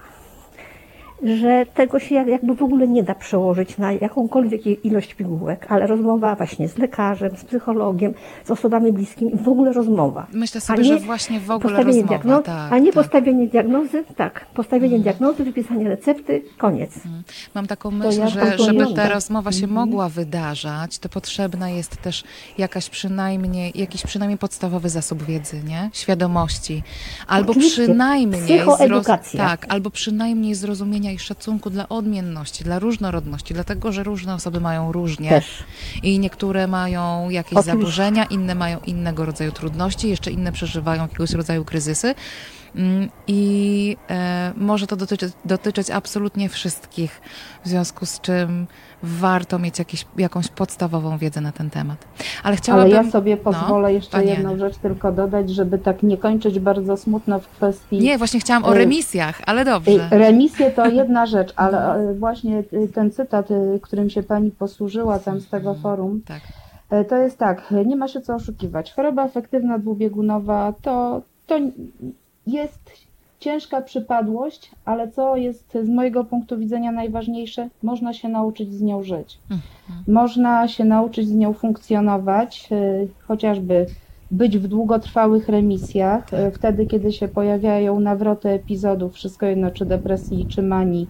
że tego się jak- jakby w ogóle nie da przełożyć na jakąkolwiek ilość pigułek, ale rozmowa właśnie z lekarzem, z psychologiem, z osobami bliskimi, w ogóle rozmowa. Myślę sobie, nie że właśnie w ogóle postawienie rozmowa. diagno- tak, a nie tak. postawienie diagnozy, tak, postawienie diagnozy, wypisanie recepty, koniec. Mam taką myśl, ja że żeby ta rozmowa się mogła wydarzać, to potrzebna jest też jakaś przynajmniej, jakiś przynajmniej podstawowy zasób wiedzy, nie? Świadomości. Albo Oczywiście. przynajmniej Psychoedukacja. tak, albo przynajmniej zrozumienia i szacunku dla odmienności, dla różnorodności, dlatego że różne osoby mają różnie Też. i niektóre mają jakieś Oczywiście. zaburzenia, inne mają innego rodzaju trudności, jeszcze inne przeżywają jakiegoś rodzaju kryzysy. Mm, I e, może to dotyczyć, dotyczyć absolutnie wszystkich, w związku z czym warto mieć jakieś, jakąś podstawową wiedzę na ten temat. Ale chciałabym... Ale ja sobie pozwolę no, jeszcze jedną rzecz tylko dodać, żeby tak nie kończyć bardzo smutno w kwestii Nie, właśnie chciałam o Y, remisjach, ale Y, dobrze. Remisje to jedna rzecz, ale y, właśnie y, ten cytat, y, którym się pani posłużyła tam z tego forum, Tak. y, to jest tak, nie ma się co oszukiwać. Choroba afektywna dwubiegunowa to, to jest ciężka przypadłość, ale co jest z mojego punktu widzenia najważniejsze, można się nauczyć z nią żyć. Można się nauczyć z nią funkcjonować, y, chociażby być w długotrwałych remisjach, y, wtedy kiedy się pojawiają nawroty epizodów, wszystko jedno czy depresji, czy manii,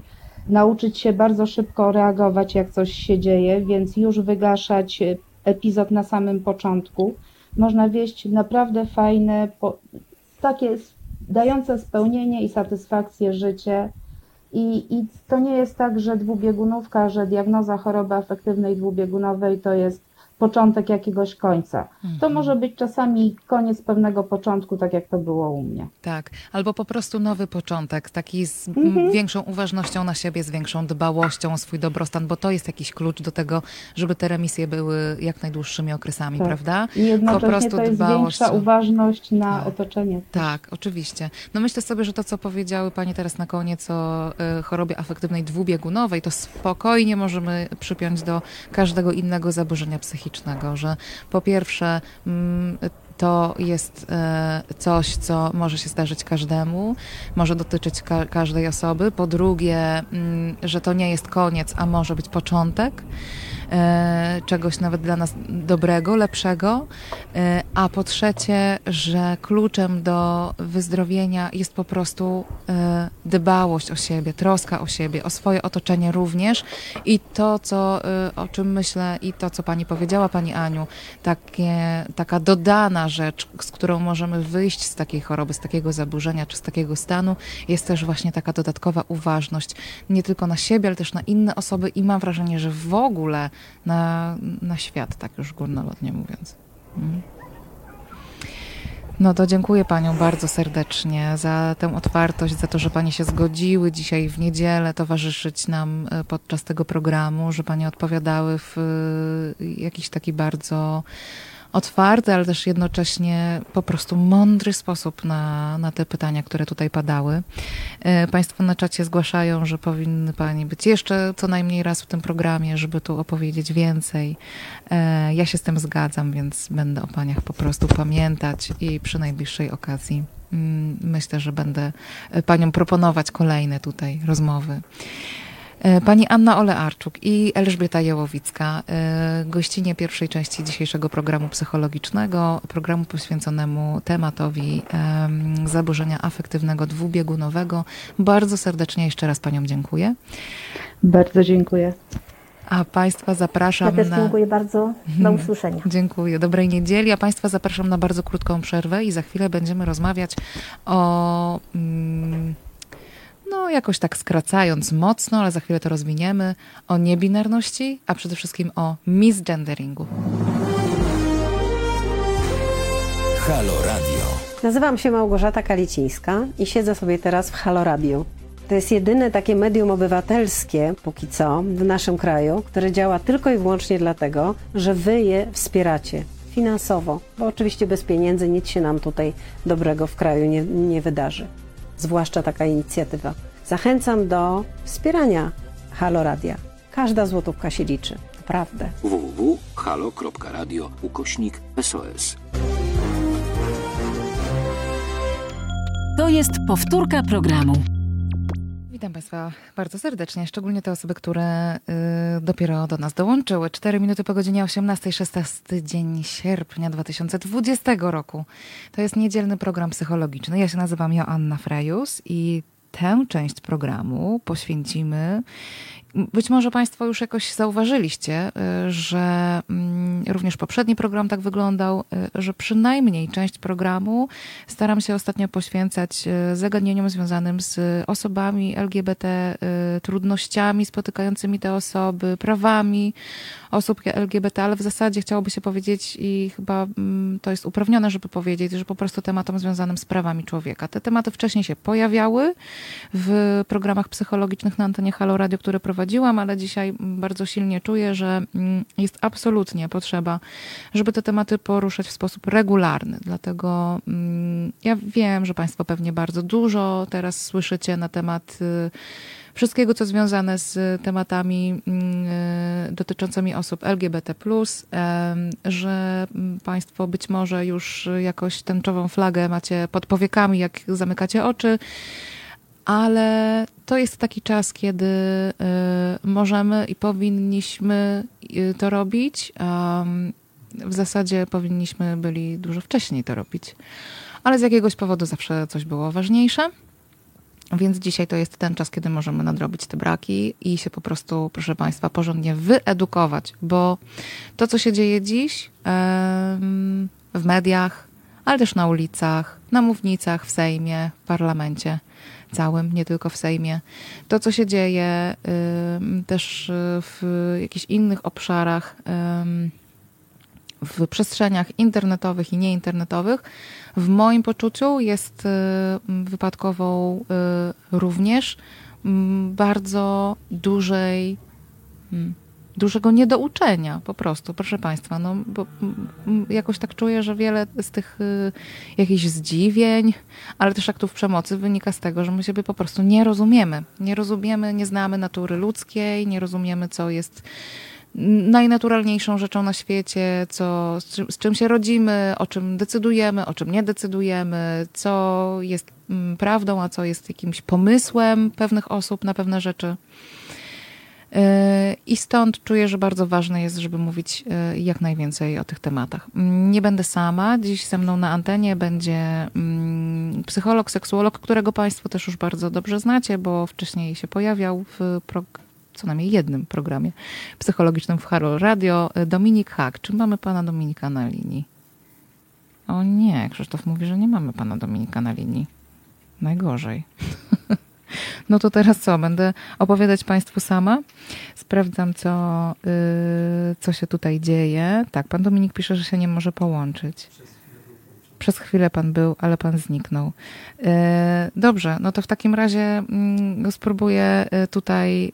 nauczyć się bardzo szybko reagować, jak coś się dzieje, więc już wygaszać y, epizod na samym początku. Można wieść naprawdę fajne, takie dające spełnienie i satysfakcję życie. I, I to nie jest tak, że dwubiegunówka, że diagnoza choroby afektywnej dwubiegunowej to jest początek jakiegoś końca. To może być czasami koniec pewnego początku, tak jak to było u mnie. Tak, albo po prostu nowy początek, taki z Mhm. większą uważnością na siebie, z większą dbałością o swój dobrostan, bo to jest jakiś klucz do tego, żeby te remisje były jak najdłuższymi okresami, Tak. prawda? I jednocześnie prostu to jest dbałość większa uważność na Tak. otoczenie. Tak, oczywiście. No myślę sobie, że to, co powiedziały Pani teraz na koniec o y, chorobie afektywnej dwubiegunowej, to spokojnie możemy przypiąć do każdego innego zaburzenia psychicznego, że po pierwsze mm, to jest e, coś, co może się zdarzyć każdemu, może dotyczyć ka- każdej osoby. Po drugie, mm, że to nie jest koniec, a może być początek czegoś nawet dla nas dobrego, lepszego. E, a po trzecie, że kluczem do wyzdrowienia jest po prostu e, dbałość o siebie, troska o siebie, o swoje otoczenie również. I to, co, e, o czym myślę i to, co pani powiedziała, pani Aniu, takie, taka dodana rzecz, z którą możemy wyjść z takiej choroby, z takiego zaburzenia czy z takiego stanu, jest też właśnie taka dodatkowa uważność nie tylko na siebie, ale też na inne osoby i mam wrażenie, że w ogóle na, na świat, tak już górnolotnie mówiąc. Mm. No to dziękuję Panią bardzo serdecznie za tę otwartość, za to, że Panie się zgodziły dzisiaj w niedzielę towarzyszyć nam e, podczas tego programu, że Panie odpowiadały w e, jakiś taki bardzo otwarty, ale też jednocześnie po prostu mądry sposób na, na te pytania, które tutaj padały. E, Państwo na czacie zgłaszają, że powinny Pani być jeszcze co najmniej raz w tym programie, żeby tu opowiedzieć więcej. E, Ja się z tym zgadzam, więc będę o Paniach po prostu pamiętać i przy najbliższej okazji mm, myślę, że będę e, Paniom proponować kolejne tutaj rozmowy. E, Pani Anna Olearczuk i Elżbieta Jełowicka, e, gościnie pierwszej części dzisiejszego programu psychologicznego, programu poświęconemu tematowi em, zaburzenia afektywnego dwubiegunowego. Bardzo serdecznie jeszcze raz Paniom dziękuję. Bardzo dziękuję. A Państwa Ja zapraszam też na... dziękuję bardzo. Do usłyszenia. Dziękuję. Dobrej niedzieli. A Państwa zapraszam na bardzo krótką przerwę i za chwilę będziemy rozmawiać o. No, jakoś tak skracając mocno, ale za chwilę to rozwiniemy, o niebinarności, a przede wszystkim o misgenderingu. Halo Radio. Nazywam się Małgorzata Kalicińska i siedzę sobie teraz w Halo Radio. To jest jedyne takie medium obywatelskie, póki co, w naszym kraju, które działa tylko i wyłącznie dlatego, że wy je wspieracie finansowo, bo oczywiście bez pieniędzy nic się nam tutaj dobrego w kraju nie, nie wydarzy. Zwłaszcza taka inicjatywa. Zachęcam do wspierania Halo Radia. Każda złotówka się liczy, naprawdę. www.halo.radio ukośnik SOS. To jest powtórka programu. Witam Państwa bardzo serdecznie, szczególnie te osoby, które y, dopiero do nas dołączyły. 4 minuty po godzinie 18, 16 dzień sierpnia 2020 roku. To jest niedzielny program psychologiczny. Ja się nazywam Joanna Frejus i tę część programu poświęcimy. Być może Państwo już jakoś zauważyliście, y, że mm, również poprzedni program tak wyglądał, y, że przynajmniej część programu staram się ostatnio poświęcać y, zagadnieniom związanym z osobami LGBT, trudnościami spotykającymi te osoby, prawami osób LGBT, ale w zasadzie chciałoby się powiedzieć i chyba mm, to jest uprawnione, żeby powiedzieć, że po prostu tematom związanym z prawami człowieka. Te tematy wcześniej się pojawiały w programach psychologicznych na antenie Halo Radio, które prowadziłam, ale dzisiaj bardzo silnie czuję, że mm, jest absolutnie potrzeba, żeby te tematy poruszać w sposób regularny. Dlatego mm, ja wiem, że Państwo pewnie bardzo dużo teraz słyszycie na temat y, wszystkiego, co związane z tematami mm, y, dotyczącymi osób LGBT, że Państwo być może już jakoś tęczową flagę macie pod powiekami, jak zamykacie oczy ale to jest taki czas, kiedy y, możemy i powinniśmy y, to robić. W zasadzie powinniśmy byli dużo wcześniej to robić, ale z jakiegoś powodu zawsze coś było ważniejsze. Więc dzisiaj to jest ten czas, kiedy możemy nadrobić te braki i się po prostu, proszę Państwa, porządnie wyedukować, bo to, co się dzieje dziś w mediach, ale też na ulicach, na mównicach, w Sejmie, w parlamencie, całym, nie tylko w Sejmie. To, co się dzieje też w jakichś innych obszarach, w przestrzeniach internetowych i nieinternetowych, w moim poczuciu jest wypadkową y, również bardzo dużej hmm, dużego niedouczenia po prostu, proszę Państwa. No, bo jakoś tak czuję, że wiele z tych y, jakichś zdziwień, ale też aktów przemocy wynika z tego, że my siebie po prostu nie rozumiemy. Nie rozumiemy, nie znamy natury ludzkiej, nie rozumiemy, co jest najnaturalniejszą rzeczą na świecie, co, z, czym, z czym się rodzimy, o czym decydujemy, o czym nie decydujemy, co jest prawdą, a co jest jakimś pomysłem pewnych osób na pewne rzeczy. I stąd czuję, że bardzo ważne jest, żeby mówić e, jak najwięcej o tych tematach. Nie będę sama. Dziś ze mną na antenie będzie mm, psycholog, seksuolog, którego Państwo też już bardzo dobrze znacie, bo wcześniej się pojawiał w co najmniej jednym programie psychologicznym w Haro Radio. Dominik Hak. Czy mamy pana Dominika na linii? O nie, Krzysztof mówi, że nie mamy pana Dominika na linii. Najgorzej. (laughs) No to teraz co? Będę opowiadać Państwu sama. Sprawdzam, co, yy, co się tutaj dzieje. Tak, pan Dominik pisze, że się nie może połączyć. Przez chwilę pan był, ale pan zniknął. Yy, dobrze, no to w takim razie yy, spróbuję y, tutaj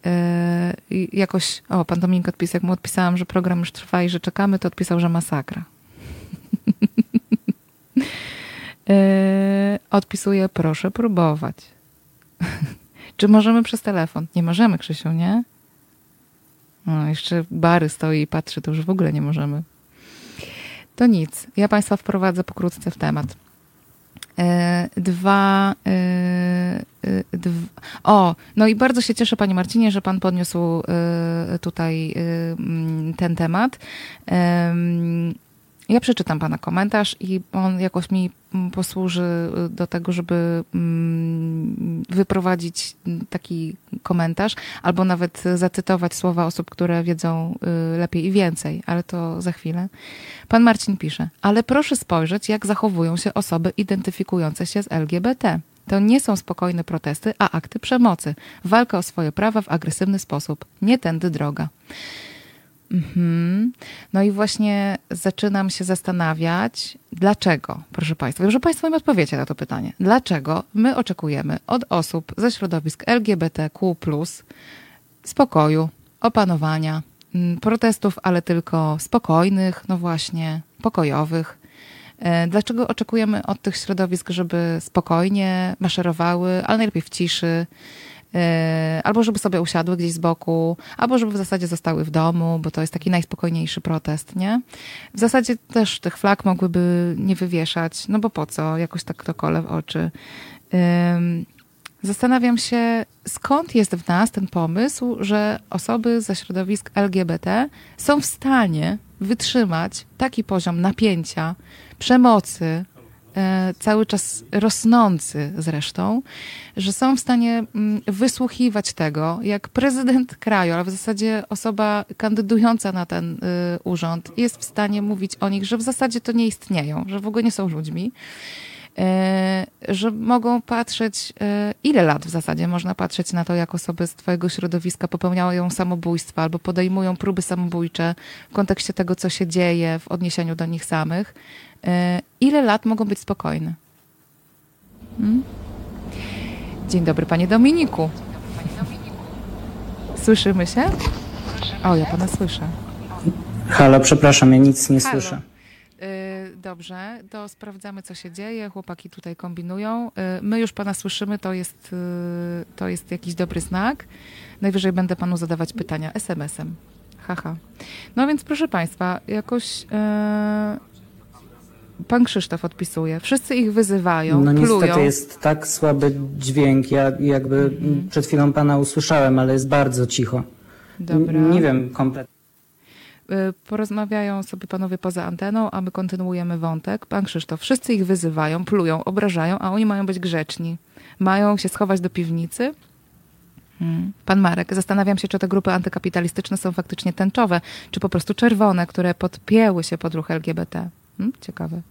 yy, jakoś. O, pan Dominik odpisał, jak mu odpisałam, że program już trwa i że czekamy, to odpisał, że masakra. (laughs) Odpisuję, proszę próbować. (laughs) Czy możemy przez telefon? Nie możemy, Krzysiu, nie? No, jeszcze Bary stoi i patrzy, to już w ogóle nie możemy. To nic. Ja Państwa wprowadzę pokrótce w temat. E, dwa, e, e, dwa. O, no i bardzo się cieszę, Panie Marcinie, że Pan podniósł tutaj ten temat. Ja przeczytam Pana komentarz i on jakoś mi posłuży do tego, żeby mm, wyprowadzić taki komentarz, albo nawet zacytować słowa osób, które wiedzą y, lepiej i więcej, ale to za chwilę. Pan Marcin pisze, ale proszę spojrzeć, jak zachowują się osoby identyfikujące się z LGBT. To nie są spokojne protesty, a akty przemocy. Walka o swoje prawa w agresywny sposób. Nie tędy droga. Mhm. No i właśnie zaczynam się zastanawiać, dlaczego, proszę Państwa, wiem, że Państwo mi odpowiecie na to pytanie. Dlaczego my oczekujemy od osób ze środowisk LGBTQ, spokoju, opanowania, mm, protestów, ale tylko spokojnych, no właśnie, pokojowych. E, dlaczego oczekujemy od tych środowisk, żeby spokojnie maszerowały, ale najlepiej w ciszy, albo żeby sobie usiadły gdzieś z boku, albo żeby w zasadzie zostały w domu, bo to jest taki najspokojniejszy protest, nie? W zasadzie też tych flag mogłyby nie wywieszać, no bo po co? Jakoś tak to kole w oczy. Zastanawiam się, skąd jest w nas ten pomysł, że osoby ze środowisk LGBT są w stanie wytrzymać taki poziom napięcia, przemocy, E, cały czas rosnący zresztą, że są w stanie mm, wysłuchiwać tego, jak prezydent kraju, ale w zasadzie osoba kandydująca na ten y, urząd jest w stanie mówić o nich, że w zasadzie to nie istnieją, że w ogóle nie są ludźmi. e, że mogą patrzeć, e, ile lat w zasadzie można patrzeć na to, jak osoby z twojego środowiska popełniają samobójstwa albo podejmują próby samobójcze w kontekście tego, co się dzieje w odniesieniu do nich samych. E, ile lat mogą być spokojne? Hmm? Dzień dobry, panie Dominiku. Słyszymy się? O, ja pana słyszę. Halo, przepraszam, ja nic nie Halo. słyszę. Y, Dobrze, to sprawdzamy, co się dzieje. Chłopaki tutaj kombinują. Y, My już pana słyszymy, to jest, to jest jakiś dobry znak. Najwyżej będę panu zadawać pytania SMS-em. Haha. No więc proszę państwa, jakoś e, pan Krzysztof odpisuje. Wszyscy ich wyzywają, No plują. niestety jest tak słaby dźwięk, ja jakby Mhm. przed chwilą pana usłyszałem, ale jest bardzo cicho. Dobra. Nie wiem kompletnie. Y, Porozmawiają sobie panowie poza anteną, a my kontynuujemy wątek. Pan Krzysztof, wszyscy ich wyzywają, plują, obrażają, a oni mają być grzeczni. Mają się schować do piwnicy. Hmm. Pan Marek, zastanawiam się, czy te grupy antykapitalistyczne są faktycznie tęczowe, czy po prostu czerwone, które podpięły się pod ruch LGBT. Hmm? Ciekawe.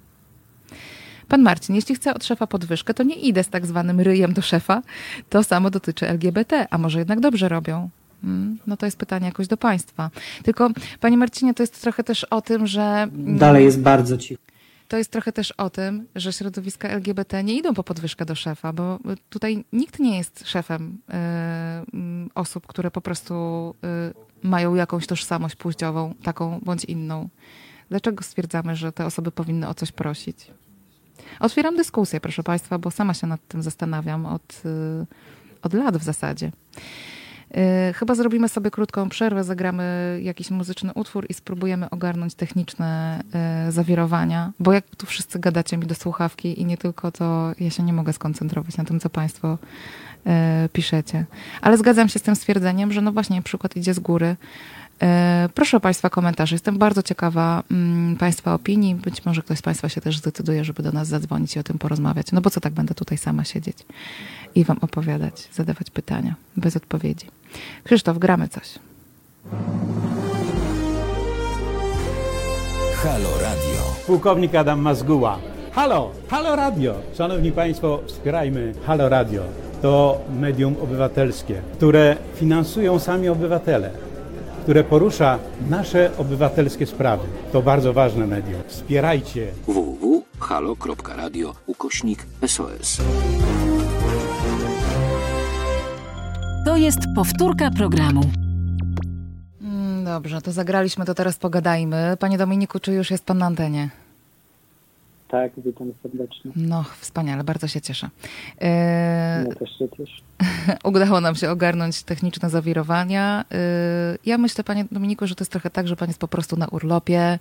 Pan Marcin, jeśli chcę od szefa podwyżkę, to nie idę z tak zwanym ryjem do szefa. To samo dotyczy LGBT, a może jednak dobrze robią? Mm, No to jest pytanie jakoś do państwa. Tylko, panie Marcinie, to jest trochę też o tym, że... Dalej jest bardzo cicho. To jest trochę też o tym, że środowiska LGBT nie idą po podwyżkę do szefa, bo tutaj nikt nie jest szefem y, osób, które po prostu y, mają jakąś tożsamość płciową, taką bądź inną. Dlaczego stwierdzamy, że te osoby powinny o coś prosić? Otwieram dyskusję, proszę Państwa, bo sama się nad tym zastanawiam od, y, od lat w zasadzie. Y, Chyba zrobimy sobie krótką przerwę, zagramy jakiś muzyczny utwór i spróbujemy ogarnąć techniczne y, zawirowania, bo jak tu wszyscy gadacie mi do słuchawki i nie tylko, to ja się nie mogę skoncentrować na tym, co Państwo piszecie. Ale zgadzam się z tym stwierdzeniem, że no właśnie przykład idzie z góry. Y, Proszę o Państwa komentarze. Jestem bardzo ciekawa mm, Państwa opinii. Być może ktoś z Państwa się też zdecyduje, żeby do nas zadzwonić i o tym porozmawiać. No bo co tak będę tutaj sama siedzieć i Wam opowiadać, zadawać pytania bez odpowiedzi. Krzysztof, gramy coś. Halo Radio. Pułkownik Adam Mazguła. Halo, Halo Radio. Szanowni Państwo, wspierajmy Halo Radio. To medium obywatelskie, które finansują sami obywatele, które porusza nasze obywatelskie sprawy. To bardzo ważne medium. Wspierajcie. www.halo.radio ukośnik SOS. To jest powtórka programu. Mm, Dobrze, to zagraliśmy, to teraz pogadajmy. Panie Dominiku, czy już jest Pan na antenie? Tak, witam serdecznie. No, wspaniale, bardzo się cieszę. E, Ja też się cieszę. (laughs) Udało nam się ogarnąć techniczne zawirowania. E, Ja myślę, panie Dominiku, że to jest trochę tak, że pan jest po prostu na urlopie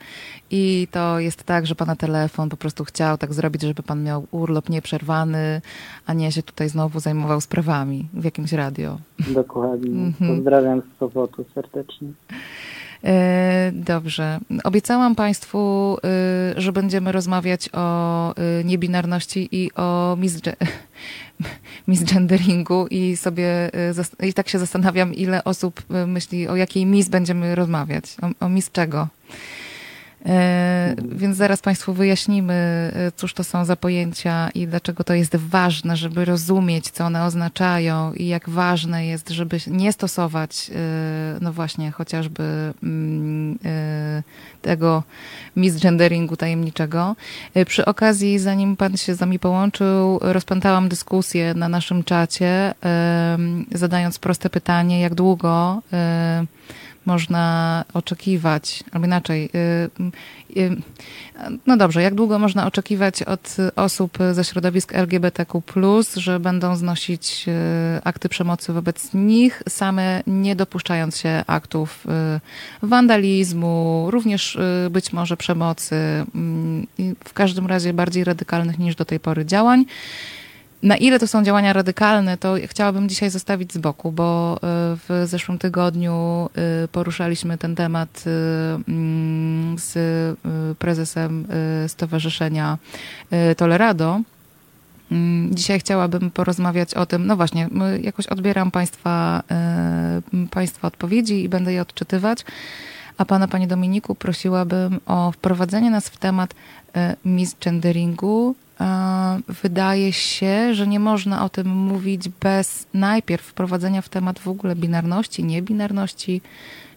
i to jest tak, że pana telefon po prostu chciał tak zrobić, żeby pan miał urlop nieprzerwany, a nie się tutaj znowu zajmował sprawami w jakimś radio. Dokładnie. Mhm. Pozdrawiam z Sopotu serdecznie. E, Dobrze. Obiecałam Państwu, y, że będziemy rozmawiać o y, niebinarności i o misge- (laughs) misgenderingu i sobie i tak się zastanawiam, ile osób myśli, o jakiej mis będziemy rozmawiać, o, o mis czego. E, Więc zaraz Państwu wyjaśnimy, e, cóż to są za pojęcia i dlaczego to jest ważne, żeby rozumieć, co one oznaczają i jak ważne jest, żeby nie stosować, e, no właśnie, chociażby mm, tego misgenderingu tajemniczego. Przy okazji, zanim Pan się z nami połączył, rozpętałam dyskusję na naszym czacie, zadając proste pytanie, jak długo można oczekiwać, albo inaczej, y, y, no dobrze, jak długo można oczekiwać od osób ze środowisk LGBTQ, że będą znosić y, akty przemocy wobec nich, same nie dopuszczając się aktów wandalizmu, również być może przemocy, mm, w każdym razie bardziej radykalnych niż do tej pory działań. Na ile to są działania radykalne, to chciałabym dzisiaj zostawić z boku, bo y, w zeszłym tygodniu y, poruszaliśmy ten temat y, mm, z prezesem Stowarzyszenia Tolerado. Mm, Dzisiaj chciałabym porozmawiać o tym, no właśnie, jakoś odbieram państwa, państwa odpowiedzi i będę je odczytywać. A pana, panie Dominiku, prosiłabym o wprowadzenie nas w temat misgenderingu e, wydaje się, że nie można o tym mówić bez najpierw wprowadzenia w temat w ogóle binarności, niebinarności.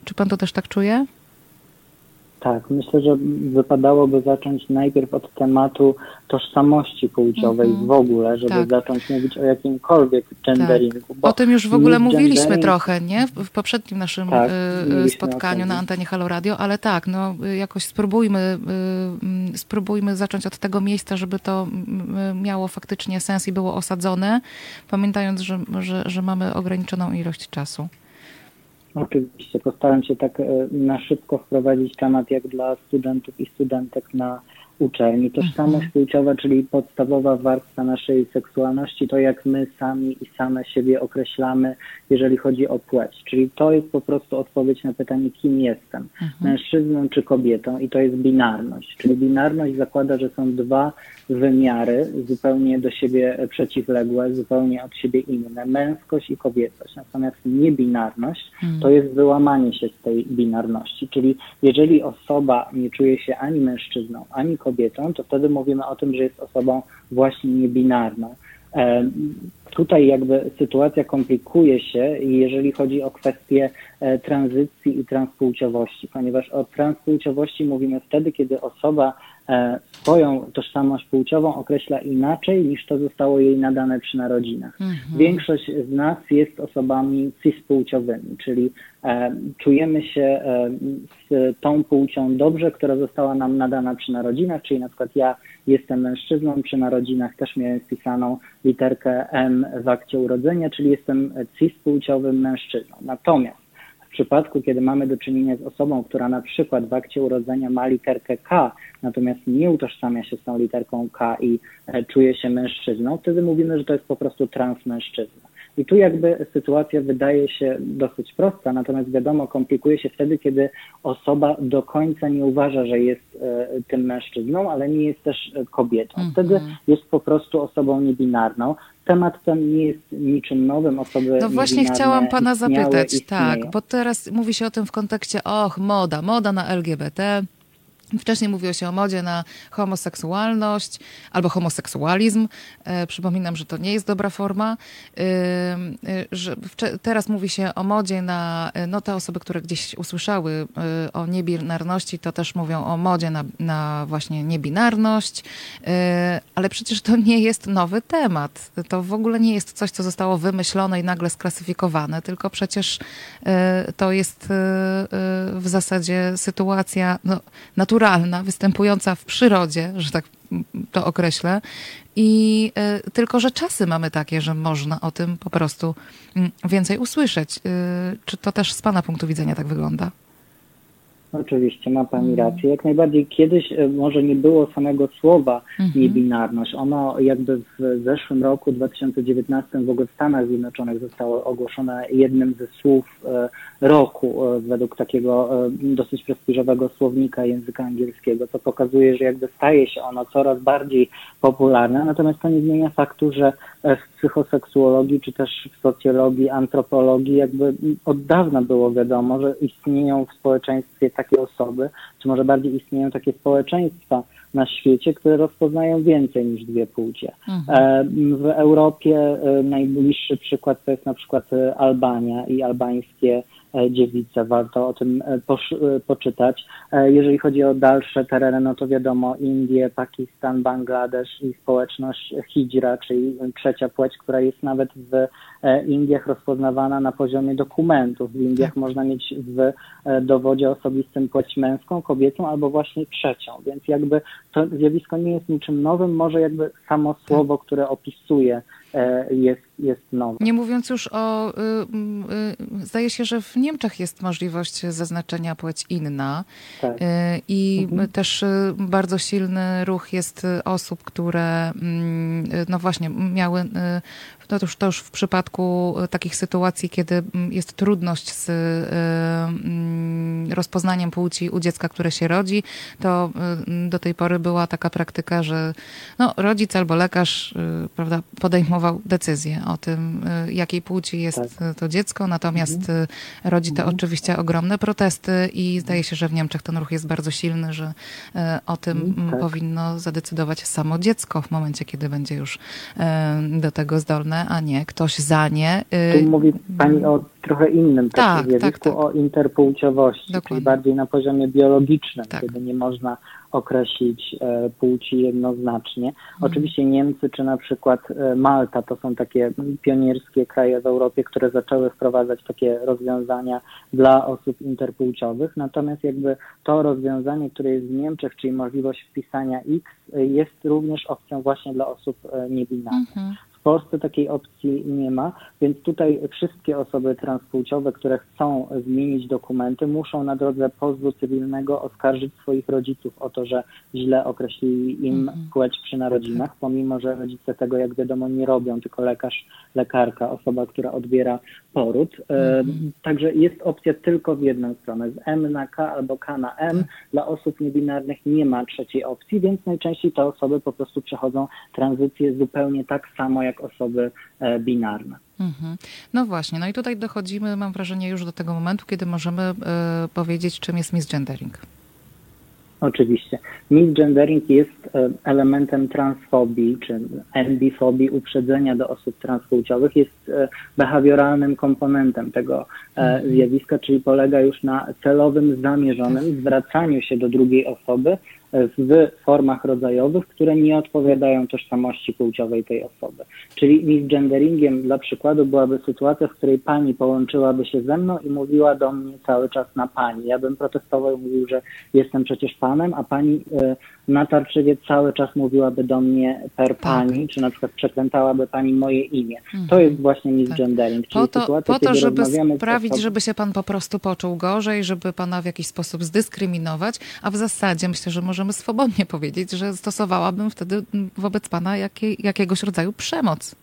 Czy pan to też tak czuje? Tak, myślę, że wypadałoby zacząć najpierw od tematu tożsamości płciowej Mhm. w ogóle, żeby Tak. zacząć mówić o jakimkolwiek genderingu. bo O tym już w ogóle mówiliśmy trochę, nie? W, poprzednim naszym Tak, y, spotkaniu na antenie Halo Radio, ale tak, no jakoś spróbujmy, y, mm, spróbujmy zacząć od tego miejsca, żeby to mm, miało faktycznie sens i było osadzone, pamiętając, że, że, że mamy ograniczoną ilość czasu. Oczywiście, postaram się tak e, na szybko wprowadzić temat jak dla studentów i studentek na uczelni. Tożsamość Mhm. płciowa, czyli podstawowa warstwa naszej seksualności, to jak my sami i same siebie określamy, jeżeli chodzi o płeć. Czyli to jest po prostu odpowiedź na pytanie, kim jestem, Mhm. mężczyzną czy kobietą i to jest binarność. Czyli binarność zakłada, że są dwa wymiary zupełnie do siebie przeciwległe, zupełnie od siebie inne, męskość i kobiecość. Natomiast niebinarność to jest wyłamanie się z tej binarności. Czyli jeżeli osoba nie czuje się ani mężczyzną, ani kobietą, to wtedy mówimy o tym, że jest osobą właśnie niebinarną. E, Tutaj jakby sytuacja komplikuje się, jeżeli chodzi o kwestię e, tranzycji i transpłciowości, ponieważ o transpłciowości mówimy wtedy, kiedy osoba swoją tożsamość płciową określa inaczej niż to zostało jej nadane przy narodzinach. Mhm. Większość z nas jest osobami cispłciowymi, czyli e, czujemy się e, z tą płcią dobrze, która została nam nadana przy narodzinach, czyli na przykład ja jestem mężczyzną, przy narodzinach też miałem wpisaną literkę M w akcie urodzenia, czyli jestem cispłciowym mężczyzną. Natomiast w przypadku, kiedy mamy do czynienia z osobą, która na przykład w akcie urodzenia ma literkę K, natomiast nie utożsamia się z tą literką K i e, czuje się mężczyzną, wtedy mówimy, że to jest po prostu transmężczyzna. I tu jakby sytuacja wydaje się dosyć prosta, natomiast wiadomo, komplikuje się wtedy, kiedy osoba do końca nie uważa, że jest e, tym mężczyzną, ale nie jest też e, kobietą. Mhm. Wtedy jest po prostu osobą niebinarną. Temat ten nie jest niczym nowym. Osoby No właśnie chciałam pana zapytać, istnieją. tak, bo teraz mówi się o tym w kontekście, och, moda, moda na LGBT. Wcześniej mówiło się o modzie na homoseksualność albo homoseksualizm. E, przypominam, że to nie jest dobra forma. E, e, że teraz mówi się o modzie na, e, no te osoby, które gdzieś usłyszały e, o niebinarności, to też mówią o modzie na, na właśnie niebinarność, e, ale przecież to nie jest nowy temat. To w ogóle nie jest coś, co zostało wymyślone i nagle sklasyfikowane, tylko przecież to jest w zasadzie sytuacja no, naturalna, występująca w przyrodzie, że tak to określę. I e, tylko, że czasy mamy takie, że można o tym po prostu mm, więcej usłyszeć. E, Czy to też z Pana punktu widzenia tak wygląda? Oczywiście, ma Pani Mm. rację. Jak najbardziej kiedyś e, może nie było samego słowa Mhm. niebinarność. Ono jakby w zeszłym roku, 2019, w ogóle w Stanach Zjednoczonych zostało ogłoszone jednym ze słów roku e, według takiego e, dosyć prestiżowego słownika języka angielskiego, co pokazuje, że jakby staje się ono coraz bardziej popularne, natomiast to nie zmienia faktu, że e, w psychoseksuologii, czy też w socjologii, antropologii jakby od dawna było wiadomo, że istnieją w społeczeństwie takie osoby, czy może bardziej istnieją takie społeczeństwa na świecie, które rozpoznają więcej niż dwie płcie. E, W Europie e, najbliższy przykład to jest na przykład e, Albania i albańskie dziewice. Warto o tym poczytać. Jeżeli chodzi o dalsze tereny, no to wiadomo Indie, Pakistan, Bangladesz i społeczność hijra, czyli trzecia płeć, która jest nawet w Indiach rozpoznawana na poziomie dokumentów. W Indiach można mieć w e, dowodzie osobistym płeć męską, kobiecą albo właśnie trzecią, więc jakby to zjawisko nie jest niczym nowym, może jakby samo słowo, które opisuje e, jest, jest nowe. Nie mówiąc już o. Y, y, zdaje się, że w Niemczech jest możliwość zaznaczenia płeć inna. Tak. Y, I też y, bardzo silny ruch jest osób, które mm, no właśnie miały y, to już, to już w przypadku takich sytuacji, kiedy mm, jest trudność z mm, rozpoznaniem płci u dziecka, które się rodzi, to do tej pory była taka praktyka, że no, rodzic albo lekarz prawda, podejmował decyzję o tym, jakiej płci jest tak. to dziecko, natomiast mhm. rodzi to mhm. oczywiście ogromne protesty i zdaje się, że w Niemczech ten ruch jest bardzo silny, że o tym mhm, tak. powinno zadecydować samo dziecko w momencie, kiedy będzie już do tego zdolne, a nie ktoś za nie. Tu mówi Pani o trochę innym tak, zjawisku, tak, tak. o interpłciowości, Dokładnie. czyli bardziej na poziomie biologicznym, tak. kiedy nie można określić e, płci jednoznacznie. Mhm. Oczywiście Niemcy czy na przykład e, Malta to są takie pionierskie kraje w Europie, które zaczęły wprowadzać takie rozwiązania dla osób interpłciowych, natomiast jakby to rozwiązanie, które jest w Niemczech, czyli możliwość wpisania X, e, jest również opcją właśnie dla osób niebinarnych. Mhm. W Polsce takiej opcji nie ma, więc tutaj wszystkie osoby transpłciowe, które chcą zmienić dokumenty, muszą na drodze pozwu cywilnego oskarżyć swoich rodziców o to, że źle określili im mhm. płeć przy narodzinach, pomimo że rodzice tego, jak wiadomo, nie robią, tylko lekarz, lekarka, osoba, która odbiera poród. E, mhm. Także jest opcja tylko w jedną stronę, z M na K albo K na M. Tak. Dla osób niebinarnych nie ma trzeciej opcji, więc najczęściej te osoby po prostu przechodzą tranzycję zupełnie tak samo jak osoby e, binarne. Mhm. No właśnie, no i tutaj dochodzimy, mam wrażenie, już do tego momentu, kiedy możemy y, powiedzieć, czym jest misgendering. Oczywiście. Misgendering jest e, elementem transfobii czy ambifobii, uprzedzenia do osób transpłciowych, jest behawioralnym komponentem tego mhm. zjawiska, czyli polega już na celowym, zamierzonym zwracaniu się do drugiej osoby w formach rodzajowych, które nie odpowiadają tożsamości płciowej tej osoby. Czyli misgenderingiem dla przykładu byłaby sytuacja, w której pani połączyłaby się ze mną i mówiła do mnie cały czas na pani. Ja bym protestował i mówił, że jestem przecież panem, a pani e, natarczywie cały czas mówiłaby do mnie per tak. pani, czy na przykład przekrętałaby pani moje imię. Mhm. To jest właśnie misgendering. Tak. Po to, sytuacja, po to żeby sprawić, osobą... żeby się pan po prostu poczuł gorzej, żeby pana w jakiś sposób zdyskryminować, a w zasadzie myślę, że możemy swobodnie powiedzieć, że stosowałabym wtedy wobec pana jakiej, jakiegoś rodzaju przemoc.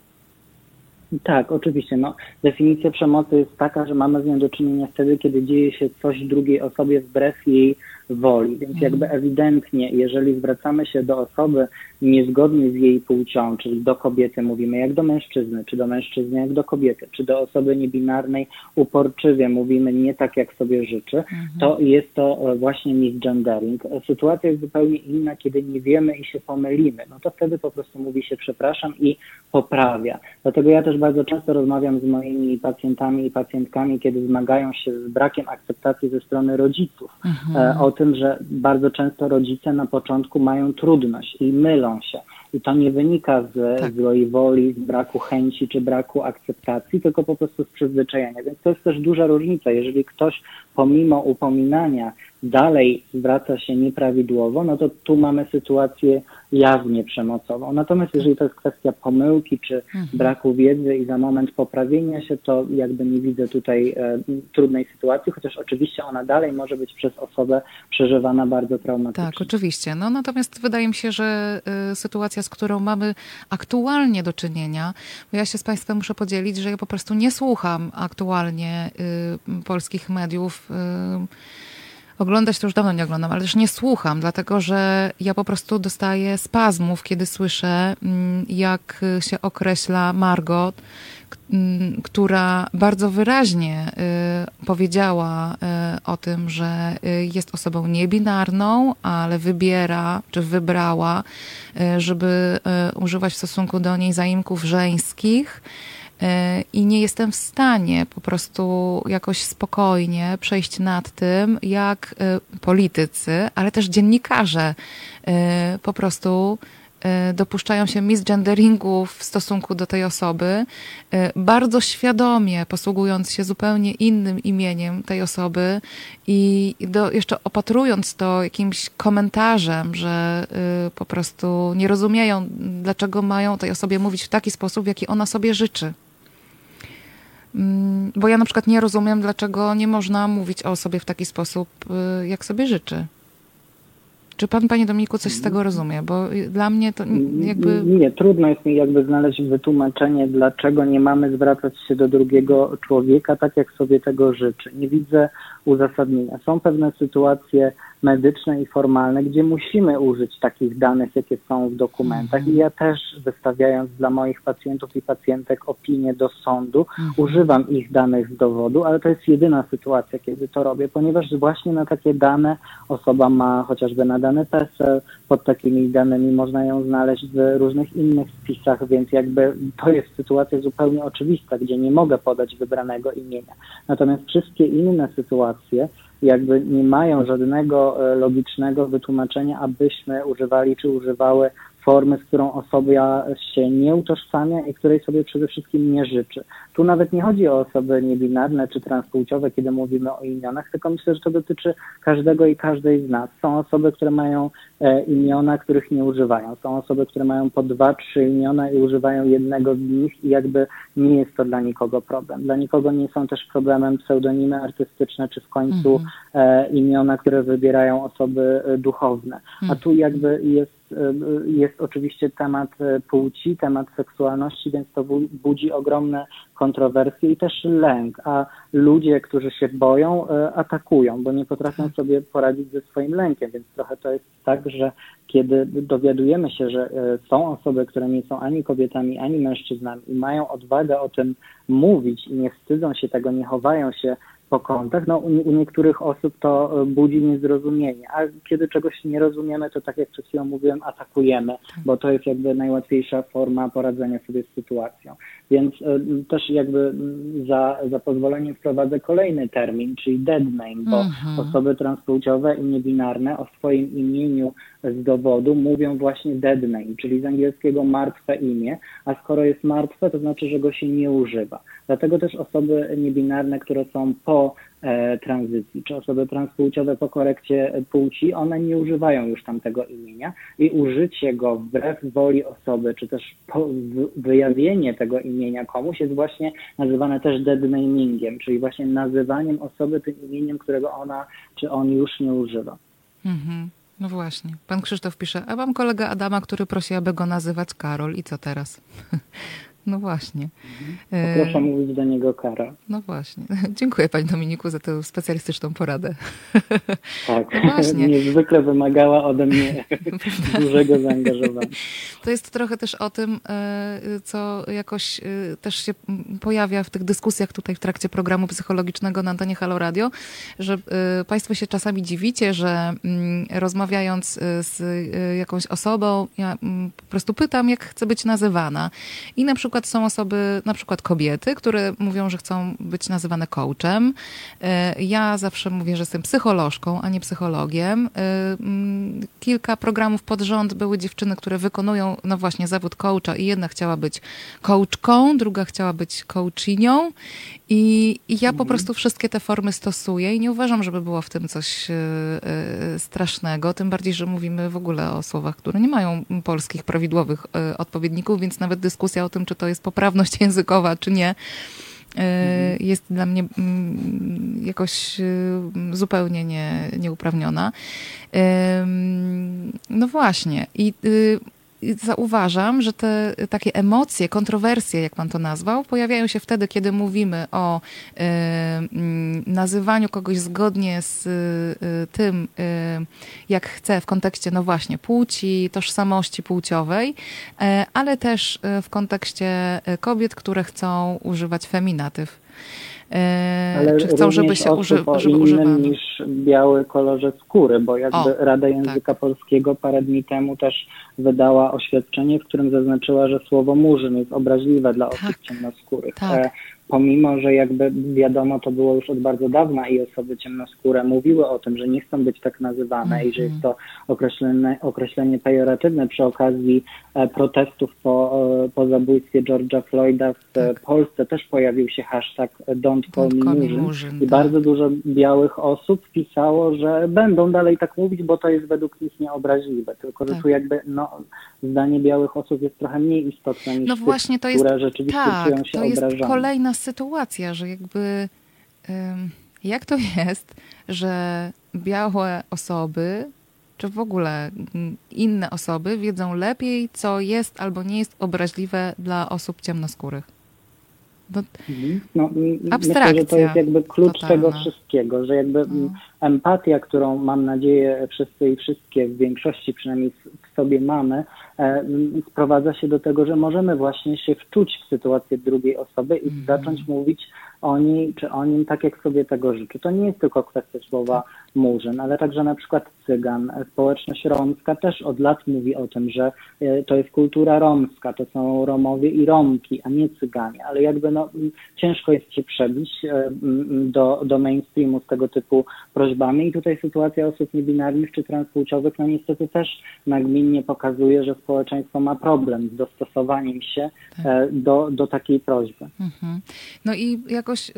Tak, oczywiście. No, definicja przemocy jest taka, że mamy z nią do czynienia wtedy, kiedy dzieje się coś drugiej osobie wbrew jej woli. Więc mhm. jakby ewidentnie, jeżeli zwracamy się do osoby niezgodnej z jej płcią, czyli do kobiety mówimy jak do mężczyzny, czy do mężczyzny jak do kobiety, czy do osoby niebinarnej uporczywie mówimy nie tak jak sobie życzy, mhm. to jest to e, właśnie misgendering. Sytuacja jest zupełnie inna, kiedy nie wiemy i się pomylimy. No to wtedy po prostu mówi się przepraszam i poprawia. Dlatego ja też bardzo często rozmawiam z moimi pacjentami i pacjentkami, kiedy zmagają się z brakiem akceptacji ze strony rodziców mhm. E, o tym, że bardzo często rodzice na początku mają trudność i mylą się. I to nie wynika z tak. złej woli, z braku chęci czy braku akceptacji, tylko po prostu z przyzwyczajenia. Więc to jest też duża różnica. Jeżeli ktoś pomimo upominania dalej zwraca się nieprawidłowo, no to tu mamy sytuację jawnie przemocową. Natomiast jeżeli to jest kwestia pomyłki czy mhm. braku wiedzy i za moment poprawienia się, to jakby nie widzę tutaj e, trudnej sytuacji, chociaż oczywiście ona dalej może być przez osobę przeżywana bardzo traumatycznie. Tak, oczywiście. No natomiast wydaje mi się, że y, sytuacja, z którą mamy aktualnie do czynienia, bo ja się z Państwem muszę podzielić, że ja po prostu nie słucham aktualnie y, polskich mediów. Y, Oglądać to już dawno nie oglądam, ale też nie słucham, dlatego że ja po prostu dostaję spazmów, kiedy słyszę, mm, jak się określa Margot, mm, która bardzo wyraźnie y, powiedziała y, o tym, że y, jest osobą niebinarną, ale wybiera, czy wybrała, żeby używać w stosunku do niej zaimków żeńskich i nie jestem w stanie po prostu jakoś spokojnie przejść nad tym, jak e, politycy, ale też dziennikarze e, po prostu dopuszczają się misgenderingu w stosunku do tej osoby, bardzo świadomie posługując się zupełnie innym imieniem tej osoby i do, jeszcze opatrując to jakimś komentarzem, że po prostu nie rozumieją, dlaczego mają tej osobie mówić w taki sposób, w jaki ona sobie życzy. Mm, bo ja na przykład nie rozumiem, dlaczego nie można mówić o sobie w taki sposób, y, jak sobie życzy. Czy pan, panie Dominiku, coś z tego rozumie? Bo dla mnie to jakby... Nie, trudno jest mi jakby znaleźć wytłumaczenie, dlaczego nie mamy zwracać się do drugiego człowieka tak, jak sobie tego życzy. Nie widzę uzasadnienia. Są pewne sytuacje medyczne i formalne, gdzie musimy użyć takich danych, jakie są w dokumentach. I ja też wystawiając dla moich pacjentów i pacjentek opinię do sądu, używam ich danych z dowodu, ale to jest jedyna sytuacja, kiedy to robię, ponieważ właśnie na takie dane osoba ma chociażby nadany PESEL, pod takimi danymi można ją znaleźć w różnych innych spisach, więc jakby to jest sytuacja zupełnie oczywista, gdzie nie mogę podać wybranego imienia. Natomiast wszystkie inne sytuacje, jakby nie mają żadnego e, logicznego wytłumaczenia, abyśmy używali czy używały formy, z którą osoba się nie utożsamia i której sobie przede wszystkim nie życzy. Tu nawet nie chodzi o osoby niebinarne czy transpłciowe, kiedy mówimy o imionach, tylko myślę, że to dotyczy każdego i każdej z nas. Są osoby, które mają e, imiona, których nie używają. Są osoby, które mają po dwa, trzy imiona i używają jednego z nich i jakby nie jest to dla nikogo problem. Dla nikogo nie są też problemem pseudonimy artystyczne, czy w końcu mhm. e, imiona, które wybierają osoby e, duchowne. A tu jakby jest jest oczywiście temat płci, temat seksualności, więc to budzi ogromne kontrowersje i też lęk, a ludzie, którzy się boją, e, atakują, bo nie potrafią tak. sobie poradzić ze swoim lękiem, więc trochę to jest tak, że kiedy dowiadujemy się, że są osoby, które nie są ani kobietami, ani mężczyznami i mają odwagę o tym mówić i nie wstydzą się tego, nie chowają się po kątach, no u, niektórych osób to e, budzi niezrozumienie, a kiedy czegoś nie rozumiemy, to tak jak przed chwilą mówiłem, atakujemy, bo to jest jakby najłatwiejsza forma poradzenia sobie z sytuacją. Więc y, też jakby za, za pozwoleniem wprowadzę kolejny termin, czyli dead name, bo mhm. osoby transpłciowe i niebinarne o swoim imieniu z dowodu mówią właśnie dead name, czyli z angielskiego martwe imię, a skoro jest martwe, to znaczy, że go się nie używa. Dlatego też osoby niebinarne, które są po e, tranzycji, czy osoby transpłciowe po korekcie płci, one nie używają już tamtego imienia i użycie go wbrew woli osoby, czy też wyjawienie tego imienia komuś jest właśnie nazywane też dead namingiem, czyli właśnie nazywaniem osoby tym imieniem, którego ona czy on już nie używa. Mhm. No właśnie. Pan Krzysztof pisze, a mam kolega Adama, który prosi, aby go nazywać Karol. I co teraz? (laughs) No właśnie. Mhm. Proszę mówić do niego Kara. No właśnie. (laughs) Dziękuję Pani Dominiku za tę specjalistyczną poradę. (laughs) Tak, no właśnie. (laughs) niezwykle wymagała ode mnie dużego zaangażowania. To jest trochę też o tym, e, co jakoś e, też się pojawia w tych dyskusjach tutaj w trakcie programu psychologicznego na antenie Halo Radio, że e, Państwo się czasami dziwicie, że mm, rozmawiając z jakąś osobą, ja mm, po prostu pytam, jak chcę być nazywana. I na przykład przykład są osoby, na przykład kobiety, które mówią, że chcą być nazywane coachem. E, ja zawsze mówię, że jestem psycholożką, a nie psychologiem. E, mm, kilka programów pod rząd były dziewczyny, które wykonują, no właśnie, zawód coacha i jedna chciała być coachką, druga chciała być coachinią i, i ja po mhm. prostu wszystkie te formy stosuję i nie uważam, żeby było w tym coś e, strasznego, tym bardziej, że mówimy w ogóle o słowach, które nie mają polskich prawidłowych odpowiedników, więc nawet dyskusja o tym, czy to jest poprawność (laughs) językowa, czy nie, e, jest dla mnie mm, jakoś e, zupełnie nie, nieuprawniona. No właśnie. I y, zauważam, że te takie emocje, kontrowersje, jak pan to nazwał, pojawiają się wtedy, kiedy mówimy o y, nazywaniu kogoś zgodnie z y, tym, y, jak chce w kontekście, no właśnie, płci, tożsamości płciowej, ale też w kontekście kobiet, które chcą używać feminatyw. Ale czy chcą, żeby się uży, żeby używano. niż biały kolorze skóry, bo jakby o, Rada Języka tak. Polskiego parę dni temu też wydała oświadczenie, w którym zaznaczyła, że słowo murzyn jest obraźliwe dla osób tak. ciemnoskórych. Tak. E, pomimo, że jakby wiadomo, to było już od bardzo dawna i osoby ciemnoskóre mówiły o tym, że nie chcą być tak nazywane mm -hmm. i że jest to określenie, określenie pejoratywne przy okazji e, protestów po, e, po zabójstwie George'a Floyda w tak. Polsce też pojawił się hashtag Don't Call Me Murzyn, i tak. bardzo dużo białych osób pisało, że będą dalej tak mówić, bo to jest według nich nieobraźliwe, tylko że tak. tu jakby no, zdanie białych osób jest trochę mniej istotne niż no właśnie, to jest, które rzeczywiście tak, czują się to jest obrażone. kolejna sytuacja, że jakby jak to (laughs) jest, że białe osoby czy w ogóle mm, inne osoby wiedzą lepiej, co jest albo nie jest obraźliwe dla osób ciemnoskórych. No, no, Abstrakcja. Myślę, że to jest jakby klucz totalna. tego wszystkiego, że jakby No. empatia, którą mam nadzieję wszyscy i wszystkie w większości przynajmniej w sobie mamy, sprowadza się do tego, że możemy właśnie się wczuć w sytuację drugiej osoby i zacząć mówić o niej czy o nim tak, jak sobie tego życzy. To nie jest tylko kwestia słowa murzyn, ale także na przykład cygan. Społeczność romska też od lat mówi o tym, że e, to jest kultura romska, to są Romowie i Romki, a nie cyganie, ale jakby no, ciężko jest się przebić e, do, do mainstreamu z tego typu prośbami i tutaj sytuacja osób niebinarnych czy transpłciowych no niestety też nagminnie pokazuje, że społeczeństwo ma problem z dostosowaniem się e, do, do takiej prośby. Mhm. No i jakoś y,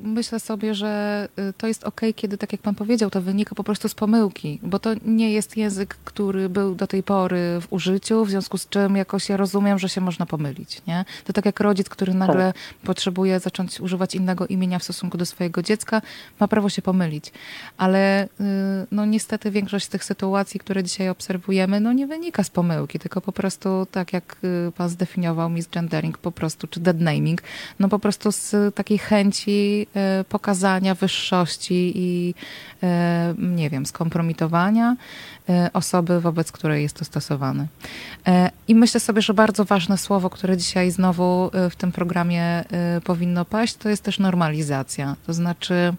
myślę sobie, że y, to jest okej, kiedy, tak jak pan powiedział, to wynika po prostu z pomyłki, bo to nie jest język, który był do tej pory w użyciu, w związku z czym jakoś ja rozumiem, że się można pomylić, nie? To tak jak rodzic, który nagle potrzebuje zacząć używać innego imienia w stosunku do swojego dziecka, ma prawo się pomylić. Ale y, no niestety większość z tych sytuacji, które dzisiaj obserwujemy, no nie wynika z pomyłki, tylko po prostu tak jak pan zdefiniował misgendering po prostu, czy deadnaming, no po prostu z takiej chęci y, pokazania wyższości i y, nie wiem, skompromitowania y, osoby, wobec której jest to stosowane. I myślę sobie, że bardzo ważne słowo, które dzisiaj znowu w tym programie powinno paść, to jest też normalizacja. To znaczy,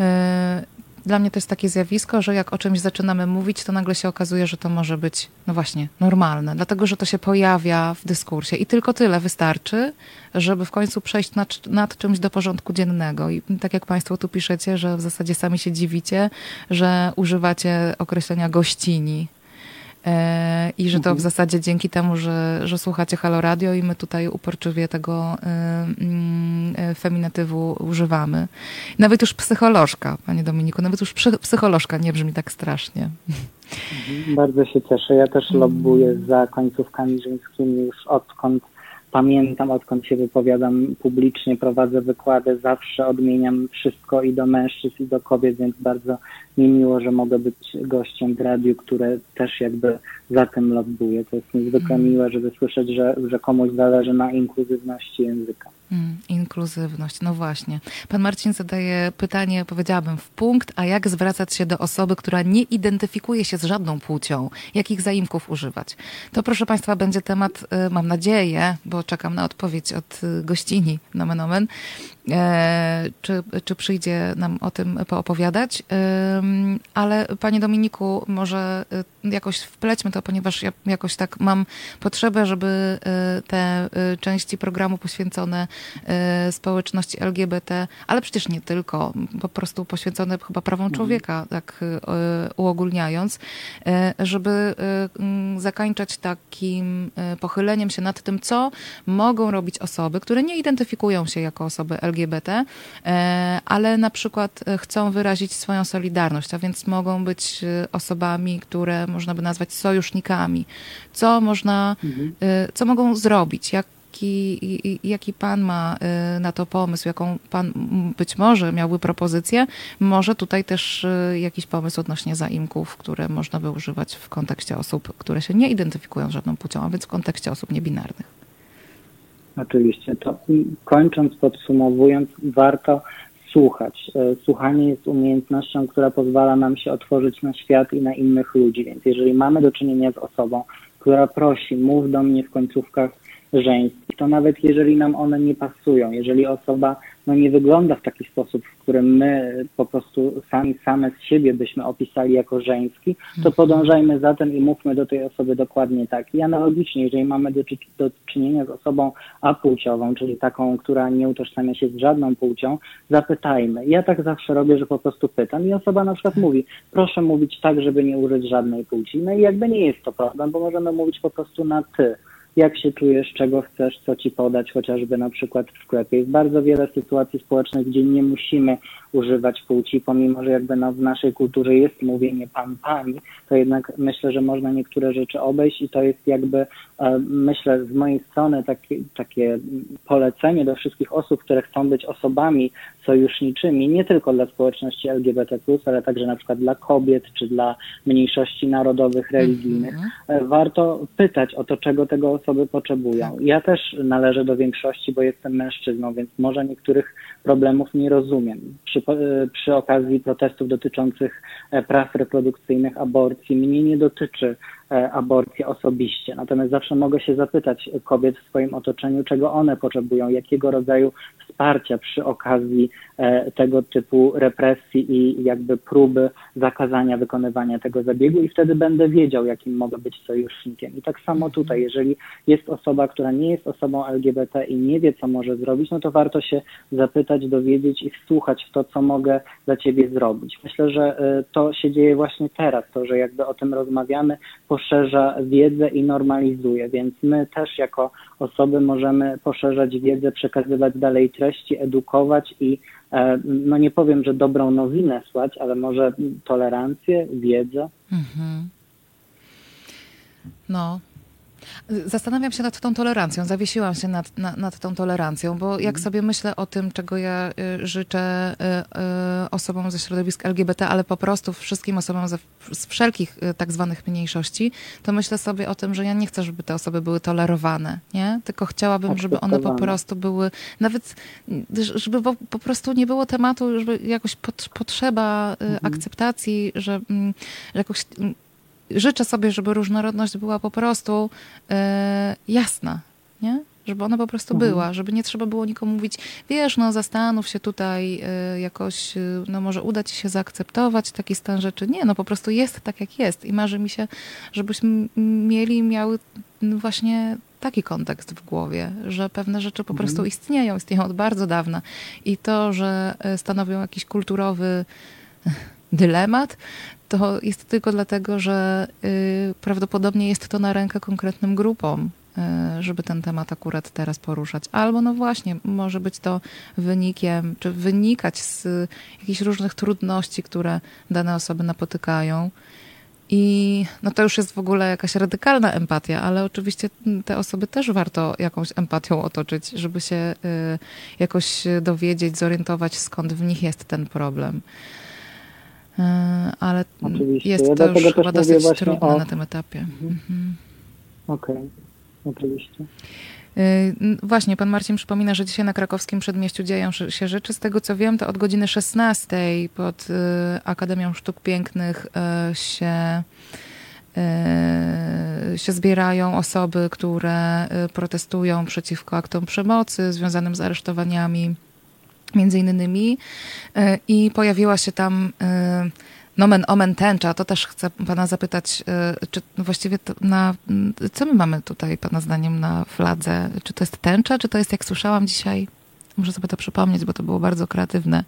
E, Dla mnie to jest takie zjawisko, że jak o czymś zaczynamy mówić, to nagle się okazuje, że to może być, no właśnie, normalne, dlatego że to się pojawia w dyskursie i tylko tyle wystarczy, żeby w końcu przejść nad, nad czymś do porządku dziennego. I tak jak Państwo tu piszecie, że w zasadzie sami się dziwicie, że używacie określenia gościni. E, I że to w zasadzie dzięki temu, że, że słuchacie Halo Radio i my tutaj uporczywie tego e, mm, e, feminatywu używamy. Nawet już psycholożka, panie Dominiku, nawet już psy- psycholożka nie brzmi tak strasznie. Bardzo się cieszę. Ja też lobbuję za końcówkami żeńskimi już odkąd pamiętam, odkąd się wypowiadam publicznie, prowadzę wykłady, zawsze odmieniam wszystko i do mężczyzn, i do kobiet, więc bardzo mi miło, że mogę być gościem w radiu, które też jakby za tym lobbuje. To jest niezwykle miłe, żeby słyszeć, że, że komuś zależy na inkluzywności języka. Mm, inkluzywność, no właśnie. Pan Marcin zadaje pytanie, powiedziałabym, w punkt, a jak zwracać się do osoby, która nie identyfikuje się z żadną płcią? Jakich zaimków używać? To proszę Państwa będzie temat, y, mam nadzieję, bo czekam na odpowiedź od y, gościni, nomen omen, e, czy, czy przyjdzie nam o tym poopowiadać. Ym, Ale Panie Dominiku, może y, jakoś wplećmy to, ponieważ ja jakoś tak mam potrzebę, żeby te części programu poświęcone społeczności LGBT, ale przecież nie tylko, po prostu poświęcone chyba prawom człowieka, tak y, uogólniając, y, żeby y, zakańczać takim y, pochyleniem się nad tym, co mogą robić osoby, które nie identyfikują się jako osoby LGBT, ale na przykład chcą wyrazić swoją solidarność, a więc mogą być osobami, które można by nazwać sojusznikami. Co można, e, co mogą zrobić? Jak Jaki, jaki pan ma e, na to pomysł, jaką pan być może miałby propozycję? Może tutaj też e, jakiś pomysł odnośnie zaimków, które można by używać w kontekście osób, które się nie identyfikują z żadną płcią, a więc w kontekście osób niebinarnych. Oczywiście. To kończąc, podsumowując, warto słuchać. E, Słuchanie jest umiejętnością, która pozwala nam się otworzyć na świat i na innych ludzi. Więc jeżeli mamy do czynienia z osobą, która prosi, mów do mnie w końcówkach żeńskich, to nawet jeżeli nam one nie pasują, jeżeli osoba no, nie wygląda w taki sposób, w którym my po prostu sami same z siebie byśmy opisali jako żeński, to podążajmy za tym i mówmy do tej osoby dokładnie tak. I analogicznie, jeżeli mamy do, do czynienia z osobą apłciową, czyli taką, która nie utożsamia się z żadną płcią, zapytajmy. Ja tak zawsze robię, że po prostu pytam i osoba na przykład mówi, proszę mówić tak, żeby nie użyć żadnej płci. No i jakby nie jest to problem, bo możemy mówić po prostu na ty jak się czujesz, czego chcesz, co ci podać, chociażby na przykład w sklepie. Jest bardzo wiele sytuacji społecznych, gdzie nie musimy używać płci, pomimo, że jakby no, w naszej kulturze jest mówienie pan, pani, to jednak myślę, że można niektóre rzeczy obejść i to jest jakby, e, myślę, z mojej strony takie, takie polecenie do wszystkich osób, które chcą być osobami sojuszniczymi, nie tylko dla społeczności LGBT+, ale także na przykład dla kobiet, czy dla mniejszości narodowych, religijnych. Mm-hmm. Warto pytać o to, czego tego osoby potrzebują. Ja też należę do większości, bo jestem mężczyzną, więc może niektórych problemów nie rozumiem. Przy, e, przy okazji protestów dotyczących e, praw reprodukcyjnych, aborcji, mnie nie dotyczy E, aborcję osobiście. Natomiast zawsze mogę się zapytać kobiet w swoim otoczeniu, czego one potrzebują, jakiego rodzaju wsparcia przy okazji e, tego typu represji i jakby próby zakazania wykonywania tego zabiegu i wtedy będę wiedział, jakim mogę być sojusznikiem. I tak samo tutaj, jeżeli jest osoba, która nie jest osobą LGBT i nie wie, co może zrobić, no to warto się zapytać, dowiedzieć i wsłuchać w to, co mogę dla ciebie zrobić. Myślę, że e, to się dzieje właśnie teraz, to, że jakby o tym rozmawiamy, poszerza wiedzę i normalizuje, więc my też jako osoby możemy poszerzać wiedzę, przekazywać dalej treści, edukować i e, no nie powiem, że dobrą nowinę słać, ale może tolerancję, wiedzę. Mhm. No, Zastanawiam się nad tą tolerancją, zawiesiłam się nad, nad, nad tą tolerancją, bo jak mhm. sobie myślę o tym, czego ja y, życzę y, y, osobom ze środowisk LGBT, ale po prostu wszystkim osobom ze, z wszelkich tak zwanych mniejszości, to myślę sobie o tym, że ja nie chcę, żeby te osoby były tolerowane, nie? Tylko chciałabym, żeby one po prostu były, nawet żeby po, po prostu nie było tematu, żeby jakoś pot, potrzeba mhm. akceptacji, że, mm, że jakoś mm, życzę sobie, żeby różnorodność była po prostu e, jasna, nie? Żeby ona po prostu mhm. była, żeby nie trzeba było nikomu mówić, wiesz, no zastanów się tutaj e, jakoś, e, no może uda ci się zaakceptować taki stan rzeczy. Nie, no po prostu jest tak, jak jest i marzy mi się, żebyśmy mieli, miały właśnie taki kontekst w głowie, że pewne rzeczy po mhm. prostu istnieją, istnieją od bardzo dawna i to, że stanowią jakiś kulturowy dylemat, to jest tylko dlatego, że y, prawdopodobnie jest to na rękę konkretnym grupom, y, żeby ten temat akurat teraz poruszać. Albo no właśnie, może być to wynikiem, czy wynikać z jakichś różnych trudności, które dane osoby napotykają. I no to już jest w ogóle jakaś radykalna empatia, ale oczywiście te osoby też warto jakąś empatią otoczyć, żeby się y, jakoś dowiedzieć, zorientować, skąd w nich jest ten problem. E, ale oczywiście. jest ja to już chyba dosyć trudne o... na tym etapie. Mhm. mhm. Okej, okay. oczywiście. E, właśnie, pan Marcin przypomina, że dzisiaj na krakowskim przedmieściu dzieją się rzeczy. Z tego co wiem, to od godziny 16 pod e, Akademią Sztuk Pięknych się, się zbierają osoby, które protestują przeciwko aktom przemocy związanym z aresztowaniami między innymi e, i pojawiła się tam e, nomen omen tęcza. To też chcę pana zapytać, e, czy właściwie na, co my mamy tutaj pana zdaniem na fladze? Czy to jest tęcza, czy to jest, jak słyszałam dzisiaj, muszę sobie to przypomnieć, bo to było bardzo kreatywne,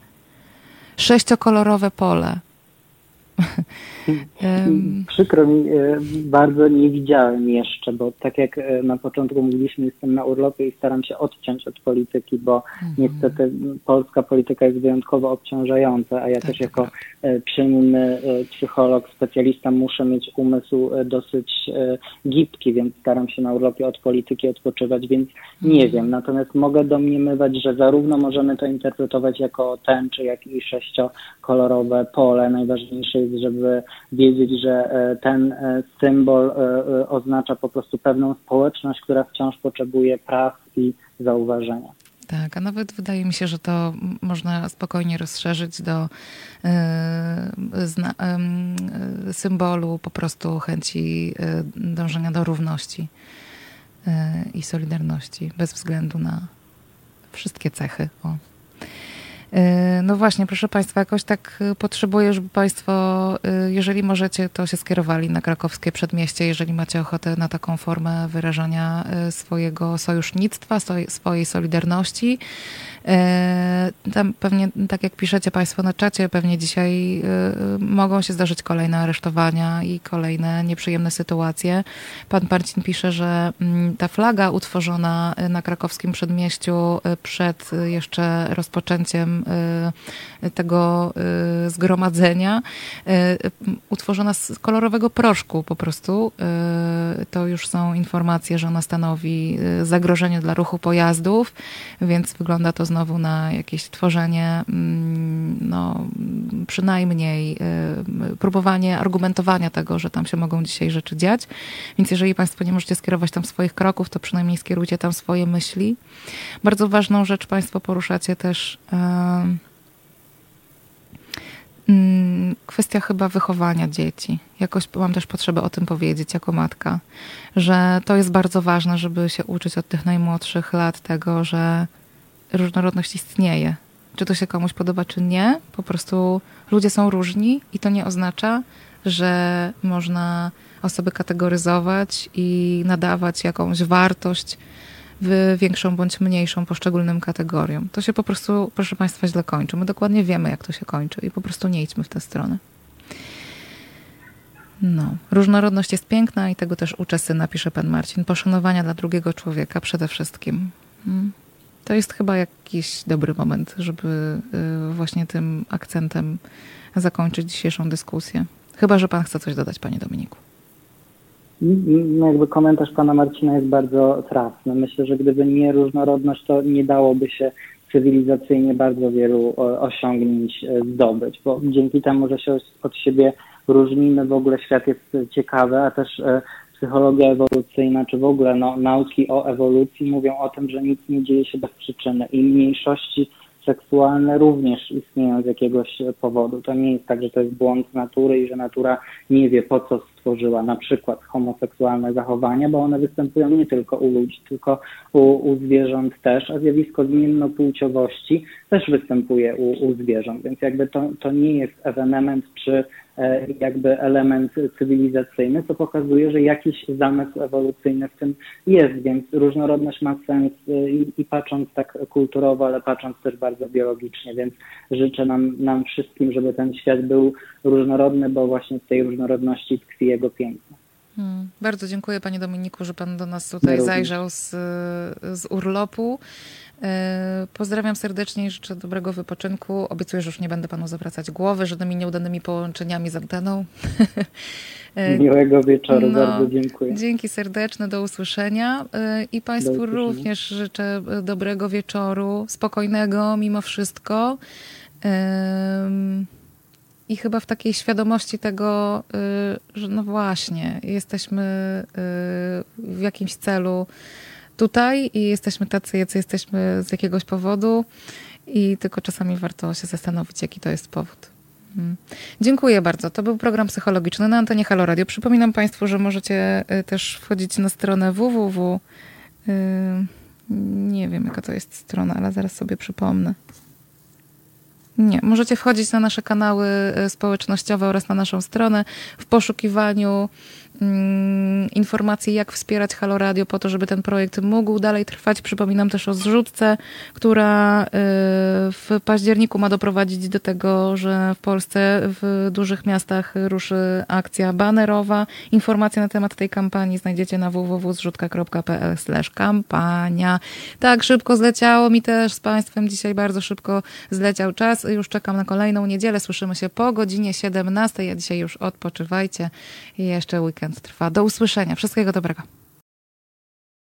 sześciokolorowe pole. (laughs) Przykro mi, e, bardzo nie widziałem jeszcze, bo tak jak e, na początku mówiliśmy, jestem na urlopie i staram się odciąć od polityki, bo mhm. niestety polska polityka jest wyjątkowo obciążająca, a ja tak, też jako tak. E, czynny psycholog, specjalista muszę mieć umysł dosyć gibki, więc staram się na urlopie od polityki odpoczywać, więc nie mhm. wiem. Natomiast mogę domniemywać, że zarówno możemy to interpretować jako tęczy, jak i sześciokolorowe pole. Najważniejsze jest, żeby wiedzieć, że e, ten e, symbol e, oznacza po prostu pewną społeczność, która wciąż potrzebuje praw i zauważenia. Tak, a nawet wydaje mi się, że to można spokojnie rozszerzyć do symbolu po prostu chęci dążenia do równości i solidarności, bez względu na wszystkie cechy. O. E, no właśnie, proszę Państwa, jakoś tak e, potrzebuję, żeby Państwo, e, jeżeli możecie, to się skierowali na krakowskie przedmieście, jeżeli macie ochotę na taką formę wyrażania swojego sojusznictwa, swojej solidarności. Tam pewnie, tak jak piszecie Państwo na czacie, pewnie dzisiaj mogą się zdarzyć kolejne aresztowania i kolejne nieprzyjemne sytuacje. Pan Marcin pisze, że mm, ta flaga utworzona na krakowskim przedmieściu przed jeszcze rozpoczęciem y, tego y, zgromadzenia, utworzona z kolorowego proszku po prostu. To już są informacje, że ona stanowi zagrożenie dla ruchu pojazdów, więc wygląda to znowu na jakieś tworzenie, mm, no, przynajmniej próbowanie argumentowania tego, że tam się mogą dzisiaj rzeczy dziać. Więc jeżeli Państwo nie możecie skierować tam swoich kroków, to przynajmniej skierujcie tam swoje myśli. Bardzo ważną rzecz Państwo poruszacie też. Mm, kwestia chyba wychowania dzieci. Jakoś mam też potrzebę o tym powiedzieć jako matka, że to jest bardzo ważne, żeby się uczyć od tych najmłodszych lat tego, że różnorodność istnieje. Czy to się komuś podoba, czy nie, po prostu ludzie są różni i to nie oznacza, że można osoby kategoryzować i nadawać jakąś wartość w większą bądź mniejszą poszczególnym kategoriom. To się po prostu, proszę Państwa, źle kończy. My dokładnie wiemy, jak to się kończy i po prostu nie idźmy w tę stronę. No, różnorodność jest piękna i tego też uczę syna, pisze pan Marcin. Poszanowania dla drugiego człowieka przede wszystkim. Hmm. To jest chyba jakiś dobry moment, żeby y, właśnie tym akcentem zakończyć dzisiejszą dyskusję. Chyba, że pan chce coś dodać, panie Dominiku. No jakby komentarz pana Marcina jest bardzo trafny. Myślę, że gdyby nie różnorodność, to nie dałoby się cywilizacyjnie bardzo wielu osiągnięć e, zdobyć, bo dzięki temu, że się od siebie różnimy, w ogóle świat jest ciekawy, a też e, psychologia ewolucyjna, czy w ogóle no, nauki o ewolucji mówią o tym, że nic nie dzieje się bez przyczyny i mniejszości seksualne również istnieją z jakiegoś powodu. To nie jest tak, że to jest błąd natury i że natura nie wie po co stworzyła na przykład homoseksualne zachowania, bo one występują nie tylko u ludzi, tylko u, u zwierząt też, a zjawisko zmiennopłciowości też występuje u, u zwierząt, więc jakby to, to nie jest ewenement czy jakby element cywilizacyjny, co pokazuje, że jakiś zamysł ewolucyjny w tym jest, więc różnorodność ma sens e, i, i patrząc tak kulturowo, ale patrząc też bardzo biologicznie, więc życzę nam, nam wszystkim, żeby ten świat był różnorodny, bo właśnie w tej różnorodności tkwi jego piękno. Hmm. Bardzo dziękuję Panie Dominiku, że Pan do nas tutaj zajrzał z, z urlopu. E, pozdrawiam serdecznie i życzę dobrego wypoczynku. Obiecuję, że już nie będę panu zawracać głowy żadnymi nieudanymi połączeniami z anteną. (laughs) E, Miłego wieczoru, no, bardzo dziękuję. Dzięki serdeczne, do usłyszenia. E, I Państwu również życzę dobrego wieczoru, spokojnego mimo wszystko. I chyba w takiej świadomości tego, że no właśnie, jesteśmy w jakimś celu tutaj i jesteśmy tacy, jacy jesteśmy z jakiegoś powodu i tylko czasami warto się zastanowić, jaki to jest powód. Hmm. Dziękuję bardzo. To był program psychologiczny na antenie Halo Radio. Przypominam Państwu, że możecie y, też wchodzić na stronę www. Y, nie wiem, jaka to jest strona, ale zaraz sobie przypomnę. Nie, możecie wchodzić na nasze kanały y, społecznościowe oraz na naszą stronę w poszukiwaniu Mm, informacji, jak wspierać Halo Radio po to, żeby ten projekt mógł dalej trwać. Przypominam też o zrzutce, która y, w październiku ma doprowadzić do tego, że w Polsce w dużych miastach ruszy akcja banerowa. Informacje na temat tej kampanii znajdziecie na www.zrzutka.pl kampania. Tak, szybko zleciało mi też z Państwem. Dzisiaj bardzo szybko zleciał czas. Już czekam na kolejną niedzielę. Słyszymy się po godzinie 17. Ja dzisiaj już odpoczywajcie jeszcze weekend trwa. Do usłyszenia. Wszystkiego dobrego.